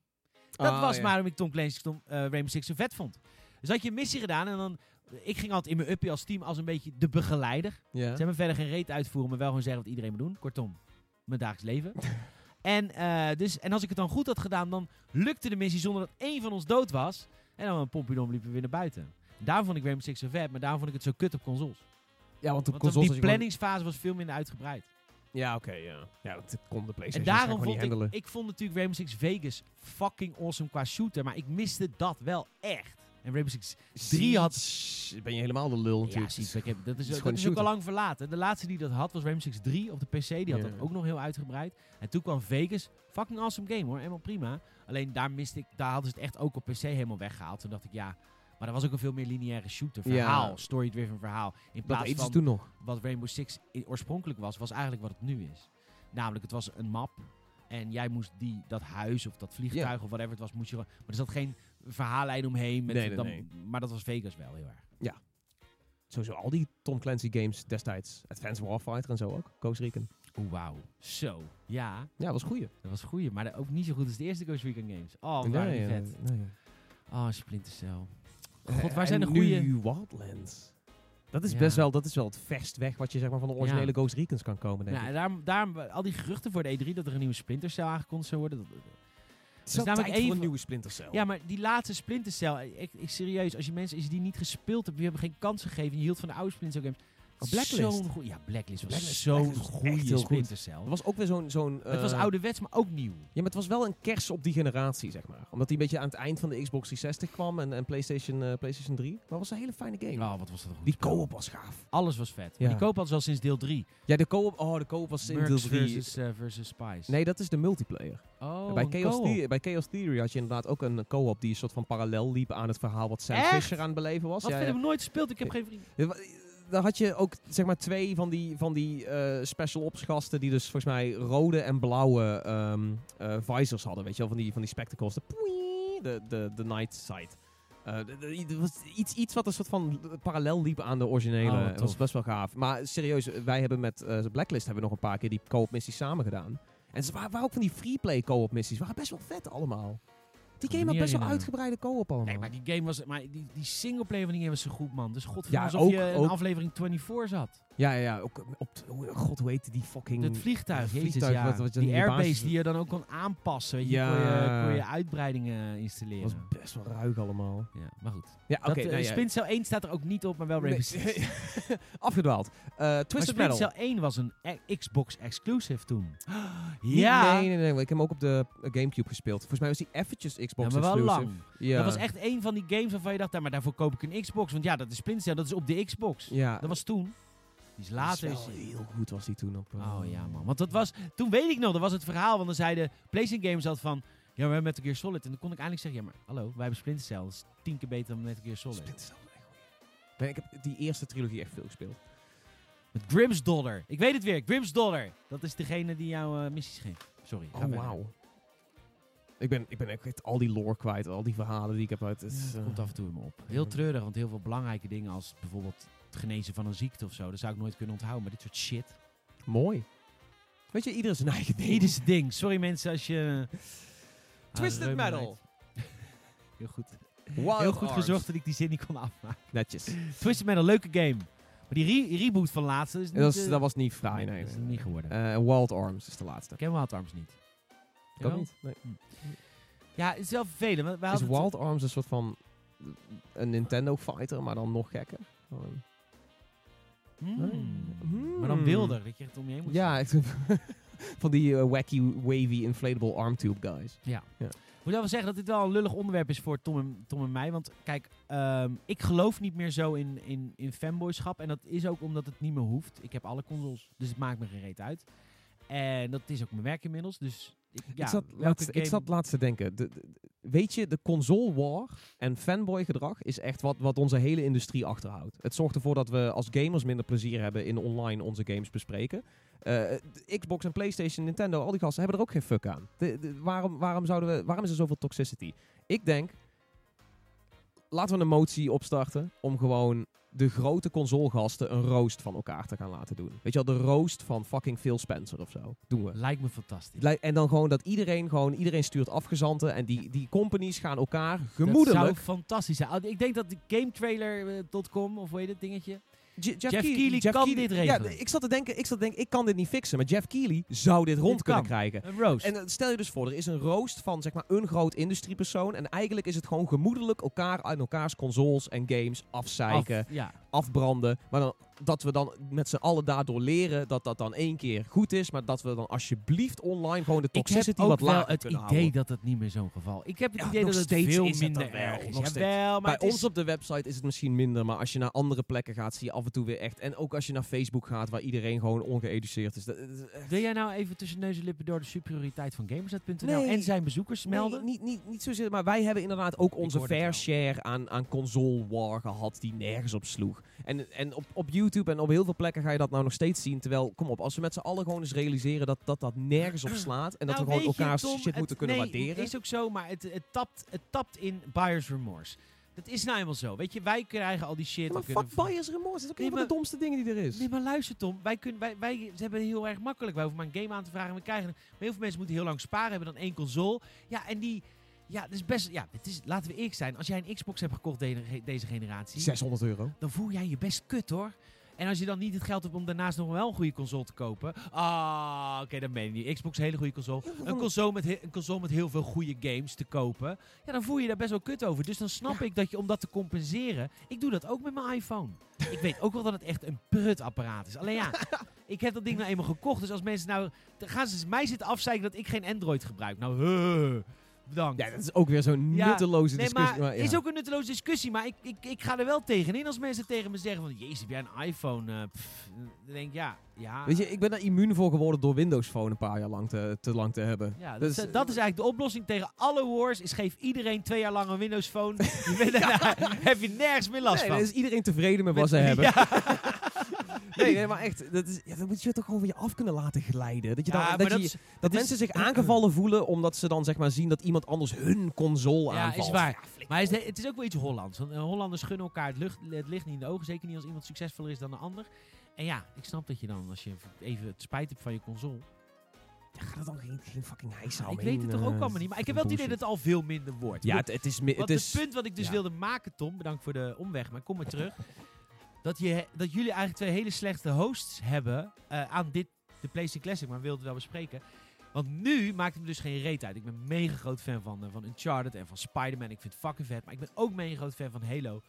Dat Ah, was ja. waarom ik Tom Clancy Tom, eh, Rainbow Six zo vet vond. Dus had je een missie gedaan en dan... Ik ging altijd in mijn uppie als team als een beetje de begeleider. Ja. Ze hebben verder geen reet uitvoeren, maar wel gewoon zeggen wat iedereen moet doen. Kortom, mijn dagelijks leven. en, eh, dus, en als ik het dan goed had gedaan, dan lukte de missie zonder dat één van ons dood was. En dan een pompidom liepen we weer naar buiten. Daarom vond ik Rainbow Six zo vet, maar daarom vond ik het zo kut op consoles. Ja, want op Want consoles die gewoon- planningsfase was veel minder uitgebreid. Ja, oké, ja. Ja, dat kon de En PlayStation daarom gewoon vond niet ik, handelen. ik vond natuurlijk Rainbow Six Vegas fucking awesome qua shooter, maar ik miste dat wel echt. En Rainbow Six drie had- Siege Ben je helemaal de lul Ja, natuurlijk. ik heb, dat is, dat is ook al lang verlaten. De laatste die dat had was Rainbow Six 3 op de PC. Die had Ja. dat ook nog heel uitgebreid. En toen kwam Vegas. Fucking awesome game hoor. Helemaal prima. Alleen daar miste ik, daar hadden ze het echt ook op PC helemaal weggehaald. Toen dacht ik, ja, Maar dat was ook een veel meer lineaire shooter. Ja. Verhaal, story-driven verhaal. In plaats van toen nog. wat Rainbow Six oorspronkelijk was, was eigenlijk wat het nu is. Namelijk, het was een map. En jij moest die, dat huis of dat vliegtuig of whatever het was, moest je. Maar er zat geen verhaallijn omheen. Met Nee, nee, dan- nee. Maar dat was Vegas wel heel erg. Sowieso al die Tom Clancy games destijds. Advanced Warfighter en zo ook. Ghost Recon. Oeh, wauw. Zo. Ja, Ja, dat was goeie. dat was goeie. Maar ook niet zo goed als de eerste Ghost Recon games. Oh, wat Nee, vet. eh, nee. Oh, Splinter Cell. Eh, God, waar en zijn de goede... Wildlands. Dat is Ja. best wel, dat is wel het verst weg wat je zeg maar van de originele Ja. Ghost Recons kan komen, denk ik. daarom, daarom, al die geruchten voor de E3 dat er een nieuwe Splinter Cell aangekondigd zou worden. dat- Het is namelijk een nieuwe Splinter Cell. Ja, maar die laatste Splinter Cell, ik, ik serieus, als je mensen is die niet gespeeld hebben, die hebben geen kans gegeven, en je hield van de oude Splinter Cell games. Oh, Blacklist. Zo'n goeie- ja, Blacklist was Blacklist- zo'n was goede. Splinter Cell. Het was ook weer zo'n... zo'n het was eh, ouderwets, maar ook nieuw. Ja, maar het was wel een kers op die generatie, zeg maar. Omdat die een beetje aan het eind van de Xbox 360 kwam en, en PlayStation, eh, PlayStation 3. Maar was een hele fijne game. Oh, wat was dat een goed die co-op was gaaf. Alles was vet. Ja. Die koop hadden ze al sinds deel 3. Ja, de co-op... Oh, de co-op was in deel Mercs 3. versus, eh, versus Spice. Nee, dat is de multiplayer. Oh, bij, Chaos co-op. Theory, bij Chaos Theory had je inderdaad ook een co-op die een soort van parallel liep aan het verhaal wat Sam Echt? Fisher aan het beleven was. Wat Ja, vind ja. ik nooit gespeeld, ik heb geen vrienden. Dan had je ook zeg maar twee van die, van die eh, special ops gasten die dus volgens mij rode en blauwe eh, visors hadden. Weet je wel, van die, van die spectacles. De, poei, de, de, de night sight. Eh, de- er was iets, iets wat een soort van parallel liep aan de originele. Oh, wat Het was best wel gaaf. Maar serieus, wij hebben met eh, Blacklist hebben we nog een paar keer die co-op missies samen gedaan. En ze waren, waren ook van die freeplay co-op missies. waren best wel vet allemaal. Die game had best wel uitgebreide co-op allemaal. Nee, maar die game was, maar die, die singleplayer van die game was zo goed, man. Dus god, Ja, alsof ook- je in ook- aflevering 24 zat. Ja, ja, ja. Ook op, hoe- god, hoe heette die fucking... Het vliegtuig, jezus, vliegtuig ja. wat- die airbase basis- die je dan ook kon aanpassen. Weet je, Ja. kon, je, kon je uitbreidingen Dat installeren. was best wel ruig allemaal. Ja, maar goed. Ja, oké. dat, nou eh, ja. Splinter Cell 1 staat er ook niet op, maar wel. Nee, Afgedwaald. Eh Maar Twisted Metal. Cell 1 was een e- Xbox exclusive toen. Ja, Nee, nee, nee. Ik heb hem ook op de eh, Gamecube gespeeld. Volgens mij was die eventjes Ja, Xbox wel exclusive. lang. Dat was echt een van die games waarvan je dacht, "Ja, maar daarvoor koop ik een Xbox. Want ja, dat is Splinter Cell, dat is op de Xbox. Ja. Dat was toen. Die is later... Dat is- wel heel goed was die toen op. eh, Oh ja, man. Want dat was... Toen weet ik nog, dat was het verhaal. Want dan zeiden PlayStation Games altijd van... Ja, we hebben Metal Gear Solid. En dan kon ik eindelijk zeggen... Ja, maar hallo, wij hebben Splinter Cell. Dat is tien keer beter dan Metal Gear Solid. Splinter Cell. Nee, ik heb die eerste trilogie echt veel gespeeld. Met Grimm's Dollar. Ik weet het weer. Grimm's Dollar. Dat is degene die jou eh, missies geeft. Sorry. Oh, wauw. Ik ben, ik ben echt al die lore kwijt, al die verhalen die ik heb uit. Het, Ja, het eh, komt af en toe in me op. Heel treurig, want heel veel belangrijke dingen als bijvoorbeeld het genezen van een ziekte of zo, dat zou ik nooit kunnen onthouden. Maar dit soort shit. Mooi. Weet je, ieder zijn eigen ding. Ieder zijn ding. Sorry mensen als je... Twisted Ah, reuma Metal. Heel goed. Wild Heel goed Arms. gezorgd dat ik die zin niet kon afmaken. Netjes. Twisted Metal, leuke game. Maar die re- reboot van laatste is niet... Dat, is, eh, dat was niet fraai, nee, dat is nee, niet geworden. Eh, Wild Arms is de laatste. ik ken Wild Arms niet. Ik ook niet. Nee. Ja, het is wel vervelend. Is Wild Arms een soort van een Nintendo fighter, maar dan nog gekker? Gewoon- Hmm. Hmm. Maar dan wilder, dat je het om je heen moet Ja, echt van die eh, wacky, wavy, inflatable armtube guys. Ja. Ja. Ik moet wel zeggen dat dit wel een lullig onderwerp is voor Tom en, Tom en mij. Want kijk, ehm, ik geloof niet meer zo in, in, in fanboyschap. En dat is ook omdat het niet meer hoeft. Ik heb alle consoles, dus het maakt me geen reet uit. En dat is ook mijn werk inmiddels. Dus ik, ja, ik, zat laatst, ik zat laatst te denken. De, de- weet je, de console war en fanboy gedrag is echt wat, wat onze hele industrie achterhoudt. Het zorgt ervoor dat we als gamers minder plezier hebben in online onze games bespreken. Eh, Xbox en PlayStation, Nintendo, al die gasten hebben er ook geen fuck aan. De- waarom, waarom, zouden we, waarom is er zoveel toxicity? Ik denk, laten we een motie opstarten om gewoon de grote consolegasten een roost van elkaar te gaan laten doen. Weet je wel, de roost van fucking Phil Spencer of zo. Doen we. Lijkt me fantastisch. Lij- En dan gewoon dat iedereen gewoon, iedereen stuurt afgezanten en die, die companies gaan elkaar Dat gemoedelijk. zou fantastisch zijn. Ik denk dat de GameTrailer.com, of hoe heet het dingetje? Je- Jeff, Jeff Jeff kan dit regelen. Ja, ik zat te denken, ik zat te denken, ik kan dit niet fixen, maar Jeff Keighley zou dit rond Dit kunnen kan. krijgen. Een roast. En eh, stel je dus voor, er is een roost van zeg maar een groot industriepersoon en eigenlijk is het gewoon gemoedelijk elkaar uit elkaars consoles en games afzeiken. Af- ja. Afbranden. Maar dan, dat we dan met z'n allen daardoor leren dat dat dan één keer goed is. Maar dat we dan alsjeblieft online gewoon de Ik heb toxicity wat wel lager het kunnen idee houden. dat het niet meer zo'n geval Ik heb het Ja, idee dat het steeds veel is het minder erg is. Jawel, maar Bij het is- ons op de website is het misschien minder, maar als je naar andere plekken gaat, zie je af en toe weer echt. En ook als je naar Facebook gaat, waar iedereen gewoon ongeëduceerd is. Dat, dat is echt- Wil jij nou even tussen neus en lippen door de superioriteit van Gamersnet.nl Nee. en zijn bezoekers melden? Nee, niet, niet, niet zozeer, maar wij hebben inderdaad ook onze fair share aan, aan console war gehad die nergens op sloeg. En, en op, op YouTube en op heel veel plekken ga je dat nou nog steeds zien. Terwijl, kom op, als we met z'n allen gewoon eens realiseren dat dat, dat nergens op slaat. En dat Nou, we gewoon Tom, shit het- moeten kunnen nee, waarderen. is ook zo, maar het, het, tapt, het tapt in buyer's remorse. Dat is nou eenmaal zo. Weet je, wij krijgen al die shit. Ja, maar fuck bias remorse, dat is ook Nee, een van de domste dingen die er is. Nee, maar luister Tom, wij kunnen, wij, wij, ze hebben het heel erg makkelijk. Wij hoeven maar een game aan te vragen en we krijgen het. Maar heel veel mensen moeten heel lang sparen, hebben dan één console. Ja, en die, ja, het is best, ja, het is, laten we eerlijk zijn. Als jij een Xbox hebt gekocht de- deze generatie, 600 euro. dan voel jij je best kut hoor. En als je dan niet het geld hebt om daarnaast nog wel een goede console te kopen. Ah, oké, dan ben je niet. Xbox is een hele goede console. Een console, met een console met heel veel goede games te kopen. Ja, dan voel je je daar best wel kut over. Dus dan snap ik dat je om dat te compenseren. Ik doe dat ook met mijn iPhone. Ik weet ook wel dat het echt een prutapparaat is. Alleen ja, ik heb dat ding nou eenmaal gekocht. Dus als mensen nou. Dan gaan ze mij zitten afzeiken dat ik geen Android gebruik. Nou, huh, bedankt. Ja, dat is ook weer zo'n Ja, nutteloze Nee, discussie. maar ja. is ook een nutteloze discussie. Maar ik, ik, ik ga er wel tegenin als mensen tegen me zeggen van... Jezus, heb jij een iPhone? eh, pff." dan denk ik, ja, ja. Weet je, ik ben daar immuun voor geworden door Windows Phone een paar jaar lang te, te lang te hebben. Ja, Dus, dat is eigenlijk de oplossing tegen alle wars. Is geef iedereen twee jaar lang een Windows Phone. Je daarna- heb je nergens meer last Nee, van. dan is iedereen tevreden met wat Met- ze hebben. Ja. Nee, nee, maar echt, dat, is, ja, dat moet je toch gewoon van je af kunnen laten glijden. Dat, je Ja, dan, dat, dat je, dat is- mensen zich aangevallen voelen omdat ze dan zeg maar zien dat iemand anders hun console Ja, aanvalt. is waar. Maar is de- het is ook wel iets Hollands. Want eh, Hollanders gunnen elkaar het, lucht, het licht niet in de ogen. Zeker niet als iemand succesvoller is dan de ander. En ja, ik snap dat je dan, als je even het spijt hebt van je console. Ja, ga er dan geen, geen fucking hijs ik weet het toch ook eh, allemaal niet. Maar ik heb wel het idee dat het al veel minder wordt. Ja, het, het is... Het is het punt wat ik dus ja. wilde maken, Tom, bedankt voor de omweg, maar kom maar terug. Dat, je, dat jullie eigenlijk twee hele slechte hosts hebben eh, aan dit, de PlayStation Classic, maar we wilden wel bespreken. Want nu maakt het me dus geen reet uit. Ik ben mega groot fan van, eh, van Uncharted en van Spider-Man. Ik vind het fucking vet. Maar ik ben ook mega groot fan van Halo.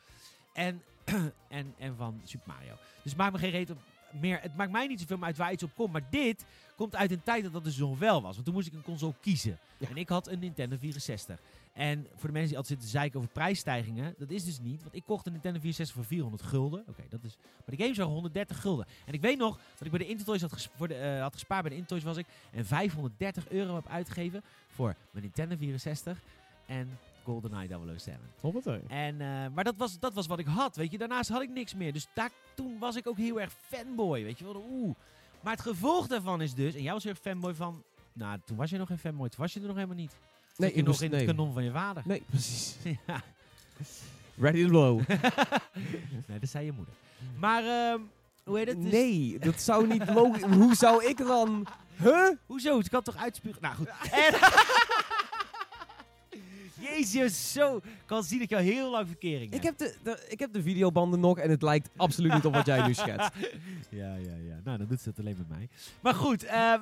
En, en, en van Super Mario. Dus het maakt me geen reet op meer. Het maakt mij niet zoveel uit waar iets op komt. Maar dit komt uit een tijd dat dat dus nog wel was. Want toen moest ik een console kiezen. Ja. En ik had een Nintendo 64. En voor de mensen die altijd zitten zeiken over prijsstijgingen, dat is dus niet. Want ik kocht een Nintendo 64 voor 400 gulden. Oké, dat is. Maar de game zou 130 gulden. En ik weet nog dat ik bij de Intertoys had, ges- voor de, eh, had gespaard. Bij de Intertoys was ik. En 530 euro heb uitgegeven voor mijn Nintendo 64 en GoldenEye 007. Hoppatee. En, eh, maar dat was, dat was wat ik had, weet je. Daarnaast had ik niks meer. Dus daar, toen was ik ook heel erg fanboy, weet je wel. Oeh. Maar het gevolg daarvan is dus... En jij was heel erg fanboy van... Nou, toen was je nog geen fanboy. Toen was je er nog helemaal niet. Nee, ik nog in nee. het kanon van je vader. Nee, precies. ja. Ready to blow. nee, dat zei je moeder. Maar, ehm, hoe heet het? Dus- Nee, dat zou niet logisch... Hoe zou ik dan... Huh? Hoezo? Het kan toch uitspugen? Nou goed. En... Jezus, zo. Ik kan zien dat je al heel lang verkering Ik hebt. heb, de, de- ik heb de videobanden nog en het lijkt absoluut niet op wat jij nu schetst. Ja, ja, ja. Nou, dan doet ze het alleen met mij. Maar goed. ehm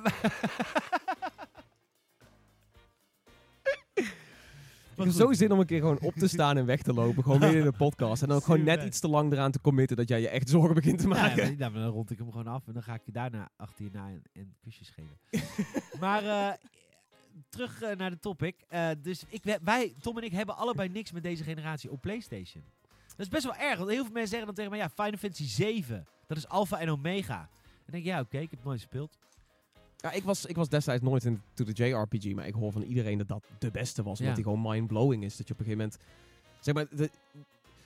Ik heb zo zin om een keer gewoon op te staan en weg te lopen. Gewoon midden in de podcast. En dan ook gewoon net iets te lang eraan te committen dat jij je echt zorgen begint te Ja, maken. maar- nou, dan rond ik hem gewoon af en dan ga ik je daarna achter je na en, en kusjes geven. maar eh, terug eh, naar de topic. Eh, dus ik, wij, Tom en ik, hebben allebei niks met deze generatie op PlayStation. Dat is best wel erg, want heel veel mensen zeggen dan tegen mij, ja, Final Fantasy 7, dat is alpha en omega. En dan denk ik, ja, oké, ik heb het nooit gespeeld. Ja, ik, was, ik was destijds nooit into de JRPG, maar ik hoor van iedereen dat dat de beste was. Omdat Ja. die gewoon mind-blowing is. Dat je op een gegeven moment... Zeg maar, de,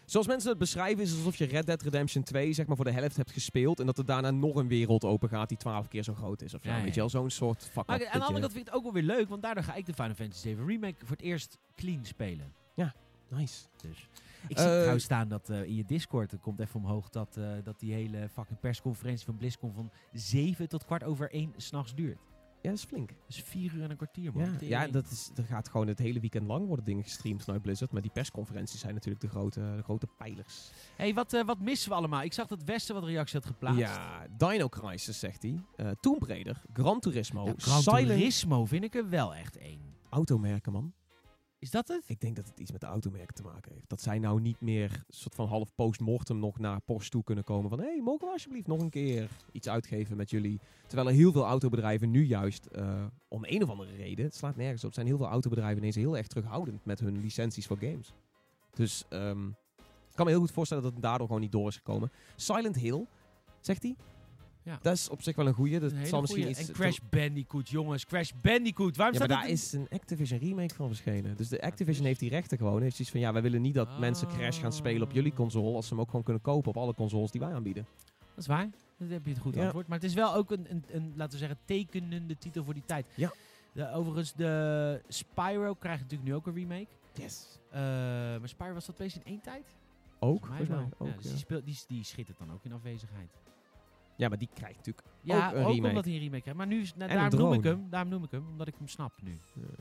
zoals mensen het beschrijven is het alsof je Red Dead Redemption 2 zeg maar, voor de helft hebt gespeeld. En dat er daarna nog een wereld open gaat die 12 keer zo groot is. Of zo, Ja, ja, weet je wel? Zo'n soort fuck Maar aan de dat andere kant vind ik het ook wel weer leuk, want daardoor ga ik de Final Fantasy 7 Remake voor het eerst clean spelen. Nice. Dus. Ik zie Eh, trouwens staan dat eh, in je Discord, er komt even omhoog, dat, eh, dat die hele fucking persconferentie van BlizzCon van 7 tot kwart over 1 s'nachts duurt. Ja, dat is flink. Dus 4 uur en een kwartier, man. Ja, ja dat is, er gaat gewoon het hele weekend lang worden dingen gestreamd vanuit Blizzard. Maar die persconferenties zijn natuurlijk de grote, de grote pijlers. hey, wat, wat missen we allemaal? Ik zag dat Westen wat reacties had geplaatst. Ja, Dino Crisis zegt hij. Eh Tomb Raider, Gran Turismo, Ja, Gran Silent Turismo vind ik er wel echt één. automerken, man. Is dat het? Ik denk dat het iets met de automerken te maken heeft. Dat zij nou niet meer soort van half post-mortem nog naar Porsche toe kunnen komen van... hé, hey, mogen we alsjeblieft nog een keer iets uitgeven met jullie? Terwijl er heel veel autobedrijven nu juist, eh, om een of andere reden, het slaat nergens op, zijn heel veel autobedrijven ineens heel erg terughoudend met hun licenties voor games. Dus ehm, ik kan me heel goed voorstellen dat het daardoor gewoon niet door is gekomen. Silent Hill, zegt hij? Ja. Dat is op zich wel een goeie. Dat Een zal misschien goeie. iets... En Crash Bandicoot, jongens. Crash Bandicoot. Waarom Ja, maar daar is een Activision remake van verschenen. Dus de Activision dus- heeft die rechten gewoon. Heeft zoiets van, ja, wij willen niet dat mensen Crash gaan spelen op jullie console... als ze hem ook gewoon kunnen kopen op alle consoles die wij aanbieden. Dat is waar. Dat heb je het goed Ja. antwoord. Maar het is wel ook een, een, een, laten we zeggen, tekenende titel voor die tijd. Ja. De, overigens, de Spyro krijgt natuurlijk nu ook een remake. Yes. Eh, maar Spyro was dat PlayStation 1 tijd? Ook, Volgens volgens mij. wel. Ook, ja, dus ja. die, speelt, die, die schittert dan ook in afwezigheid. Ja, maar die krijgt natuurlijk Ja, ook ook, een remake. omdat hij een remake krijgt. Maar nu, nou, daarom noem ik hem. Daarom noem ik hem, omdat ik hem snap nu.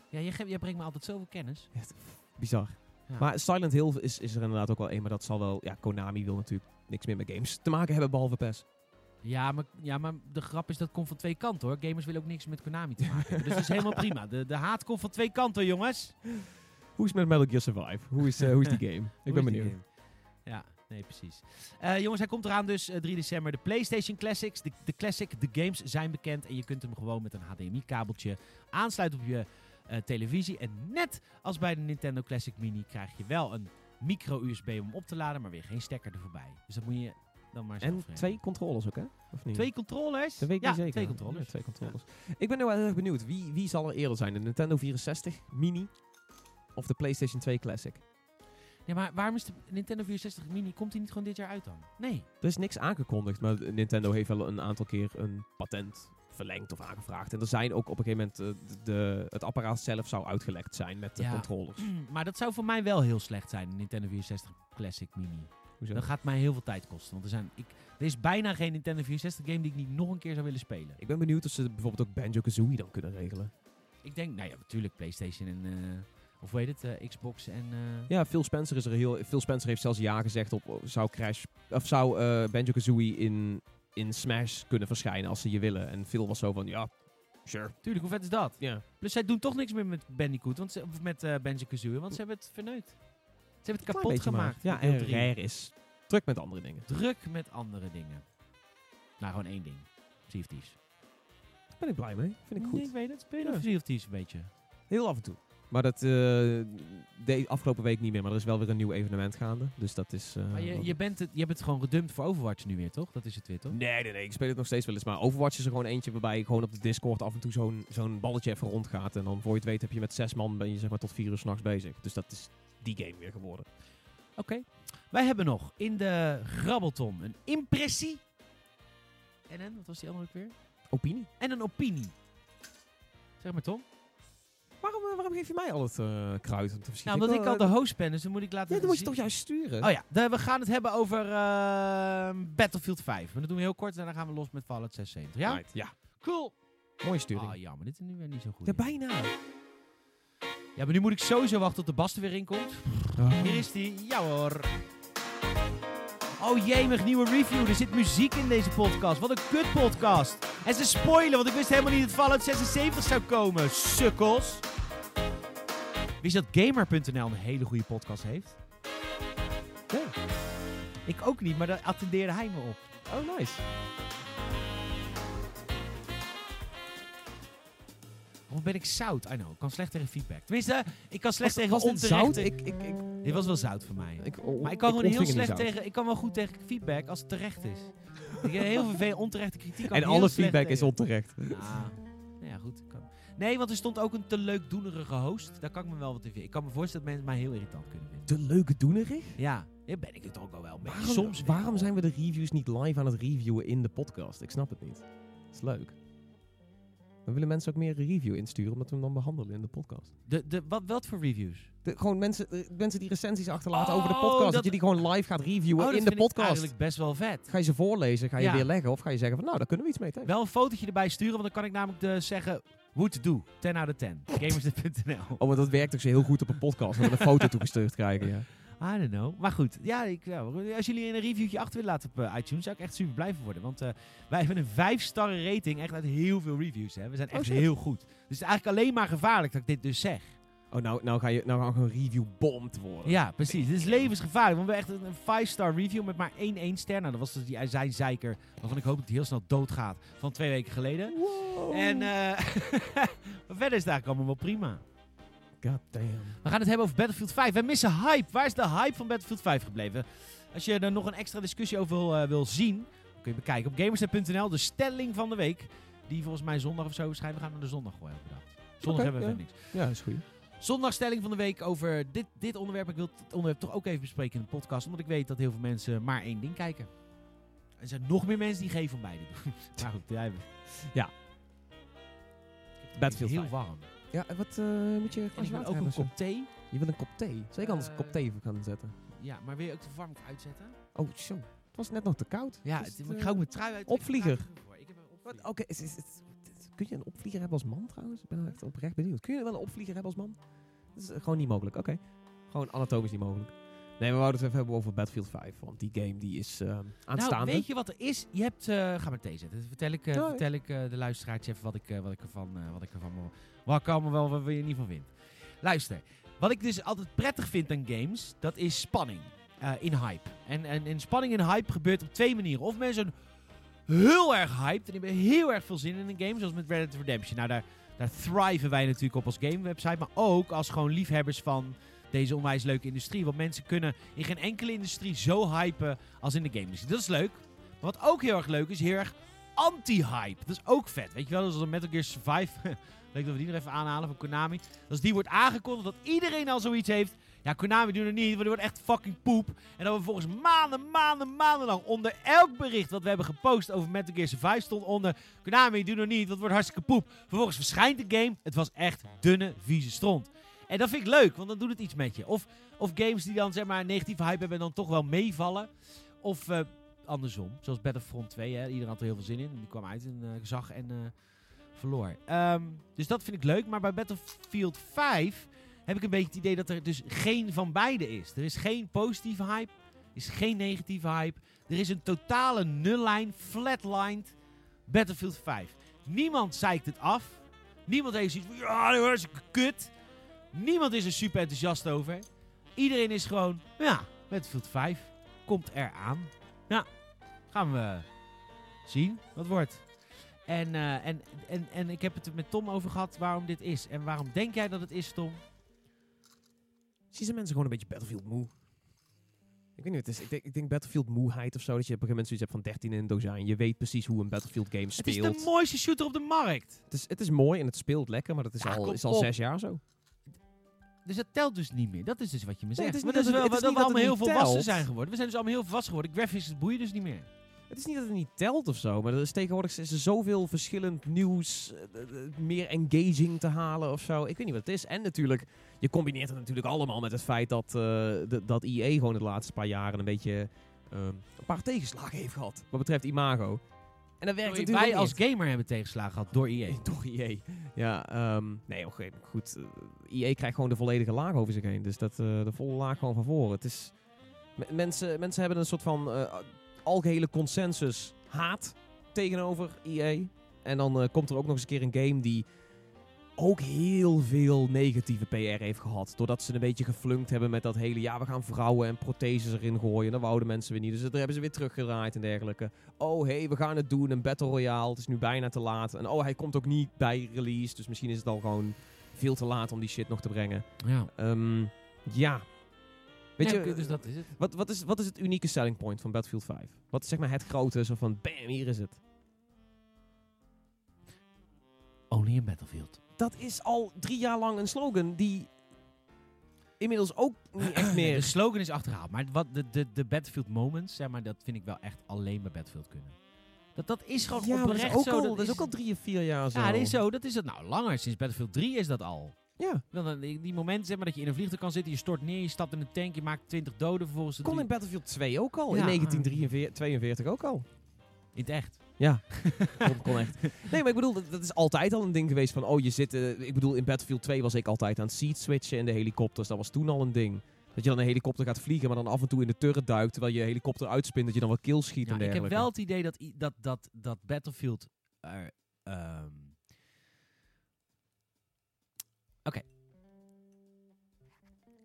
Ja. Jij, jij brengt me altijd zoveel kennis. Echt bizar. Ja. Maar Silent Hill is, is er inderdaad ook wel een, maar dat zal wel... Ja, Konami wil natuurlijk niks meer met games te maken hebben, behalve PES. Ja maar, ja, maar de grap is dat komt van twee kanten hoor. Gamers willen ook niks met Konami te maken hebben. dus dat is helemaal prima. De, de haat komt van twee kanten, jongens. Hoe is het met Metal Gear Survive? Hoe is, eh, hoe is die game? Ik ben benieuwd. Ja, nee, precies. Eh, jongens, hij komt eraan dus eh, 3 december. De PlayStation Classics, de, de Classic, de games zijn bekend. En je kunt hem gewoon met een HDMI-kabeltje aansluiten op je eh, televisie. En net als bij de Nintendo Classic Mini krijg je wel een micro-USB om op te laden, maar weer geen stekker er voorbij. Dus dat moet je dan maar zelf En twee controllers ook, hè? Of niet? Twee controllers? Dat weet ik ja, niet zeker. twee controllers. Ja, twee controllers. Ik ben nu wel heel erg benieuwd. Wie, wie zal er eerder zijn? De Nintendo 64 Mini of de PlayStation 2 Classic? Ja, maar waarom is de Nintendo 64 Mini, komt die niet gewoon dit jaar uit dan? Nee. Er is niks aangekondigd, maar Nintendo heeft wel een aantal keer een patent verlengd of aangevraagd. En er zijn ook op een gegeven moment, eh, de, de- het apparaat zelf zou uitgelekt zijn met de Ja. controllers. Maar dat zou voor mij wel heel slecht zijn, de Nintendo 64 Classic Mini. Hoezo? Dat gaat mij heel veel tijd kosten. Want er, zijn, ik, er is bijna geen Nintendo 64 game die ik niet nog een keer zou willen spelen. Ik ben benieuwd of ze bijvoorbeeld ook Banjo-Kazooie dan kunnen regelen. Ik denk, nou ja, natuurlijk PlayStation en... eh, of heet het? eh, Xbox en... eh, Ja, Phil Spencer is er heel. Phil Spencer heeft zelfs ja gezegd op zou Crash of zou Kazooie in, in Smash kunnen verschijnen als ze je willen. En Phil was zo van ja, sure. Tuurlijk, hoe vet is dat? Ja. Plus zij doen toch niks meer met Bandicoot, want ze, of met Banjo-Kazooie, want ze hebben het verneukt. Ze hebben het kapot gemaakt. Ja, en. Rare is druk met andere dingen. Druk met andere dingen. Nou, gewoon één ding. Sea. Daar ben ik blij mee. Vind ik goed. Nee, ik weet het. Speel je Ja. Sea een beetje? Heel af en toe. Maar dat eh, de afgelopen week niet meer. Maar er is wel weer een nieuw evenement gaande. Dus dat is. eh, Maar je, je, bent het, je hebt het gewoon gedumpt voor Overwatch nu weer, toch? Dat is het weer, toch? Nee, nee, nee. Ik speel het nog steeds wel eens. Maar Overwatch is er gewoon eentje waarbij gewoon op de Discord af en toe zo'n zo'n balletje even rondgaat. En dan voor je het weet heb je met zes man ben je zeg maar tot vier uur s'nachts bezig. Dus dat is die game weer geworden. Oké. Wij hebben nog in de Grabbelton een impressie. En een, wat was die andere ook weer? Opinie. En een opinie. Zeg maar, Tom. Waarom, eh, waarom geef je mij al het eh, kruid om te? Nou, omdat ik al de host ben, dus dan moet ik laten Ja, dan moet je toch juist sturen? Oh ja, de- we gaan het hebben over eh, Battlefield 5. Maar dat doen we heel kort en dan gaan we los met Fallout 76. Ja? Right, ja. Cool. Mooie sturing. Ah, jammer, dit is nu weer niet zo goed. ja, bijna. Ja, maar nu moet ik sowieso wachten tot de Bas er weer in komt. Hier is die. Ja hoor. Oh jemig, nieuwe review. Er zit muziek in deze podcast. Wat een kut podcast. En ze spoilen, want ik wist helemaal niet dat Fallout 76 zou komen. Sukkels. Wist je dat Gamer.nl een hele goede podcast heeft? Ja. Ik ook niet, maar daar attendeerde hij me op. Oh, nice. Of ben ik zout? I know, ik kan slecht tegen feedback. Tenminste, ik kan slecht Was- tegen was onterechte... zout? Ik, ik, ik, Dit was wel zout voor mij. ik, oh, Maar ik kan gewoon heel slecht tegen. Ik kan wel goed tegen feedback als het terecht is. ik heb heel veel onterechte kritiek. En alle feedback is onterecht. Ah, nou ja, goed. Kan. Nee, want er stond ook een te leukdoenerige host. Daar kan ik me wel wat in vinden. Ik kan me voorstellen dat mensen mij heel irritant kunnen vinden. De leuke doenerig? Ja, ja ben ik het ook al wel beetje. Waarom, Soms waarom zijn we de reviews niet live aan het reviewen in de podcast? Ik snap het niet. Dat is leuk. Dan willen mensen ook meer review insturen, omdat we hem dan behandelen in de podcast. De, de, wat, wat voor reviews? De, gewoon mensen, eh, mensen die recensies achterlaten over de Oh, podcast. Dat, dat- je die gewoon live gaat reviewen Oh, dat in de vind ik podcast. eigenlijk best wel vet. Ga je ze voorlezen, ga je Ja. weer leggen of ga je zeggen van nou, daar kunnen we iets mee tegen. Wel een fotootje erbij sturen, want dan kan ik namelijk de zeggen to do. 10 out of 10. Gamersnet.nl. Oh, maar dat werkt ook zo heel goed op een podcast. Dat we een foto toegestuurd krijgen, ja. I don't know. Maar goed, ja, ik, ja, als jullie een reviewtje achter willen laten op eh, iTunes, zou ik echt super blij worden. Want eh, wij hebben een 5 sterren rating, echt uit heel veel reviews. Hè. We zijn echt Oh, shit. heel goed. Dus het is eigenlijk alleen maar gevaarlijk dat ik dit dus zeg. Oh, nou, nou ga je nou we een review bomd worden. Ja, precies. Dit is levensgevaarlijk. Want we hebben echt een 5-star review met maar één 1 ster. Nou, dat was dus die zijn zeiker. Waarvan ik hoop dat hij heel snel doodgaat. Van twee weken geleden. Wow. En eh verder is het eigenlijk allemaal wel prima. God damn. We gaan het hebben over Battlefield 5. We missen hype. Waar is de hype van Battlefield 5 gebleven? Als je er nog een extra discussie over wil, eh, wil zien, kun je bekijken op gamersnet.nl. De stelling van de week. Die volgens mij zondag of zo verschijnt. We gaan naar de zondag elke dag. Zondag hebben we ja. niks. Ja, dat is goed. Zondagstelling van de week over dit, dit onderwerp. Ik wil het onderwerp toch ook even bespreken in de podcast. Omdat ik weet dat heel veel mensen maar één ding kijken. Er zijn nog meer mensen die geen van beide doen. maar goed, jij Ja. Battlefield heel 5. warm. Ja, en wat eh, moet je wil water ook een kop thee. Je wil een kop thee? Zou ik anders een Eh, kop thee voor gaan zetten? Ja, maar wil je ook de verwarming uitzetten? Oh, zo. Het was net nog te koud. Ja, het- het, ik ga ook eh, mijn trui uit. opvlieger? Ik heb een Wat? opvlieger. Oké, is, is, is- kun je een opvlieger hebben als man trouwens? Ik ben echt oprecht benieuwd. Kun je wel een opvlieger hebben als man? Dat is eh, gewoon niet mogelijk, oké. Gewoon anatomisch niet mogelijk. Nee, we wouden het even hebben over Battlefield 5. Want die game die is eh aanstaande. Nou, weet je wat er is? Je hebt... eh ga maar thee zetten. Vertel ik, eh, vertel ik eh, de luisteraars even wat ik, eh, wat ik ervan... eh, wat ik ervan... Wat ik allemaal wel wat je niet van vindt. Luister. Wat ik dus altijd prettig vind aan games, dat is spanning. eh, in hype. En, en, spanning in hype gebeurt op twee manieren. Of mensen heel erg hyped en hebben heel erg veel zin in een game. Zoals met Red Dead Redemption. Nou, daar, daar thriven wij natuurlijk op als gamewebsite. Maar ook als gewoon liefhebbers van deze onwijs leuke industrie. Want mensen kunnen in geen enkele industrie zo hypen als in de game-industrie. Dat is leuk. Maar wat ook heel erg leuk is, heel erg anti-hype. Dat is ook vet. Weet je wel, als een Metal Gear Survive... leuk dat we die nog even aanhalen van Konami. Als die wordt aangekondigd dat iedereen al zoiets heeft... Ja, Konami doen het niet, want die wordt echt fucking poep. En dat we volgens maanden, maanden, maanden lang onder elk bericht wat we hebben gepost over Metal Gear Survive stond onder... Konami, doe het niet, want het wordt hartstikke poep. Vervolgens verschijnt de game. Het was echt dunne, vieze stront. En dat vind ik leuk, want dan doet het iets met je. Of, of games die dan zeg maar negatieve hype hebben en dan toch wel meevallen. Of eh, andersom, zoals Battlefront 2. Hè. Iedereen had er heel veel zin in. Die kwam uit en eh, zag en eh, verloor. Ehm, dus dat vind ik leuk. Maar bij Battlefield 5 heb ik een beetje het idee dat er dus geen van beide is. Er is geen positieve hype. Er is geen negatieve hype. Er is een totale nullijn, flatlined Battlefield 5. Niemand zeikt het af. Niemand heeft zoiets van, ja, dat is kut. Niemand is er super enthousiast over. Iedereen is gewoon, ja, Battlefield 5 komt eraan. Ja, gaan we zien wat wordt. En, eh, en, en, en ik heb het er met Tom over gehad waarom dit is. En waarom denk jij dat het is, Tom? Zie je mensen gewoon een beetje Battlefield moe? Ik weet niet, het is, ik, denk, ik denk Battlefield moeheid of zo. Dat je op een gegeven moment zoiets hebt van 13 in een dozijn. Je weet precies hoe een Battlefield game Het speelt. is de mooiste shooter op de markt. Het is, het is mooi en het speelt lekker, maar dat is Ja, al, is al op. zes jaar zo. Dus dat telt dus niet meer. Dat is dus wat je me Nee, zegt. het is maar dat wel het- het dat is we allemaal heel het volwassen zijn geworden. We zijn dus allemaal heel volwassen geworden. Graphics boeien dus niet meer. Het is niet dat het niet telt of zo, maar er is tegenwoordig is er zoveel verschillend nieuws, eh, eh, meer engaging te halen of zo. Ik weet niet wat het is. En natuurlijk, je combineert het natuurlijk allemaal met het feit dat, eh, de- dat EA gewoon de laatste paar jaren een beetje eh, een paar tegenslagen heeft gehad. Wat betreft imago. En dat werkt Sorry, natuurlijk wij als gamer hebben tegenslagen gehad door EA. Door EA. Ja, ehm, nee, oké, goed. eh, EA krijgt gewoon de volledige laag over zich heen. Dus dat, eh, de volle laag gewoon van voren. Het is, m- mensen, mensen hebben een soort van eh, algehele consensus haat tegenover EA. En dan eh, komt er ook nog eens een keer een game die ook heel veel negatieve PR heeft gehad. Doordat ze een beetje geflunkt hebben met dat hele... Ja, we gaan vrouwen en protheses erin gooien. Dat wouden mensen weer niet. Dus dat hebben ze weer teruggedraaid en dergelijke. Oh, hey, we gaan het doen. Een Battle Royale. Het is nu bijna te laat. En oh, hij komt ook niet bij release. Dus misschien is het al gewoon veel te laat om die shit nog te brengen. Ja. Ehm, ja. Weet Ja, je, dus dat is het. wat, wat, is, wat is het unieke selling point van Battlefield 5? Wat is zeg maar het grote, zo van bam, hier is het. Only in Battlefield. Dat is al drie jaar lang een slogan die inmiddels ook niet echt De meer... slogan is achterhaald. Maar wat de, de, de Battlefield moments, zeg maar, dat vind ik wel echt alleen bij Battlefield kunnen. Dat, dat is gewoon ja, dat oprecht is, ook zo. al, dat is ook al drie of vier jaar zo. Ja, dat is zo. Dat is het nou langer. Sinds Battlefield 3 is dat al. Ja, Dan, dan die, die momenten zeg maar, dat je in een vliegtuig kan zitten, je stort neer, je stapt in een tank, je maakt 20 doden vervolgens. kon in Battlefield 2 ook al. Ja. In 1942 ook al. In het echt. Ja, kon, kon echt. Nee, maar ik bedoel, dat, dat is altijd al een ding geweest van, oh, je zit... eh, ik bedoel, in Battlefield 2 was ik altijd aan het seat switchen in de helikopters. Dat was toen al een ding. Dat je dan een helikopter gaat vliegen, maar dan af en toe in de turret duikt, terwijl je helikopter uitspint, dat je dan wat kills schiet Ja, en ik heb dergelijke. wel het idee dat, dat, dat, dat Battlefield er. ehm, Oké.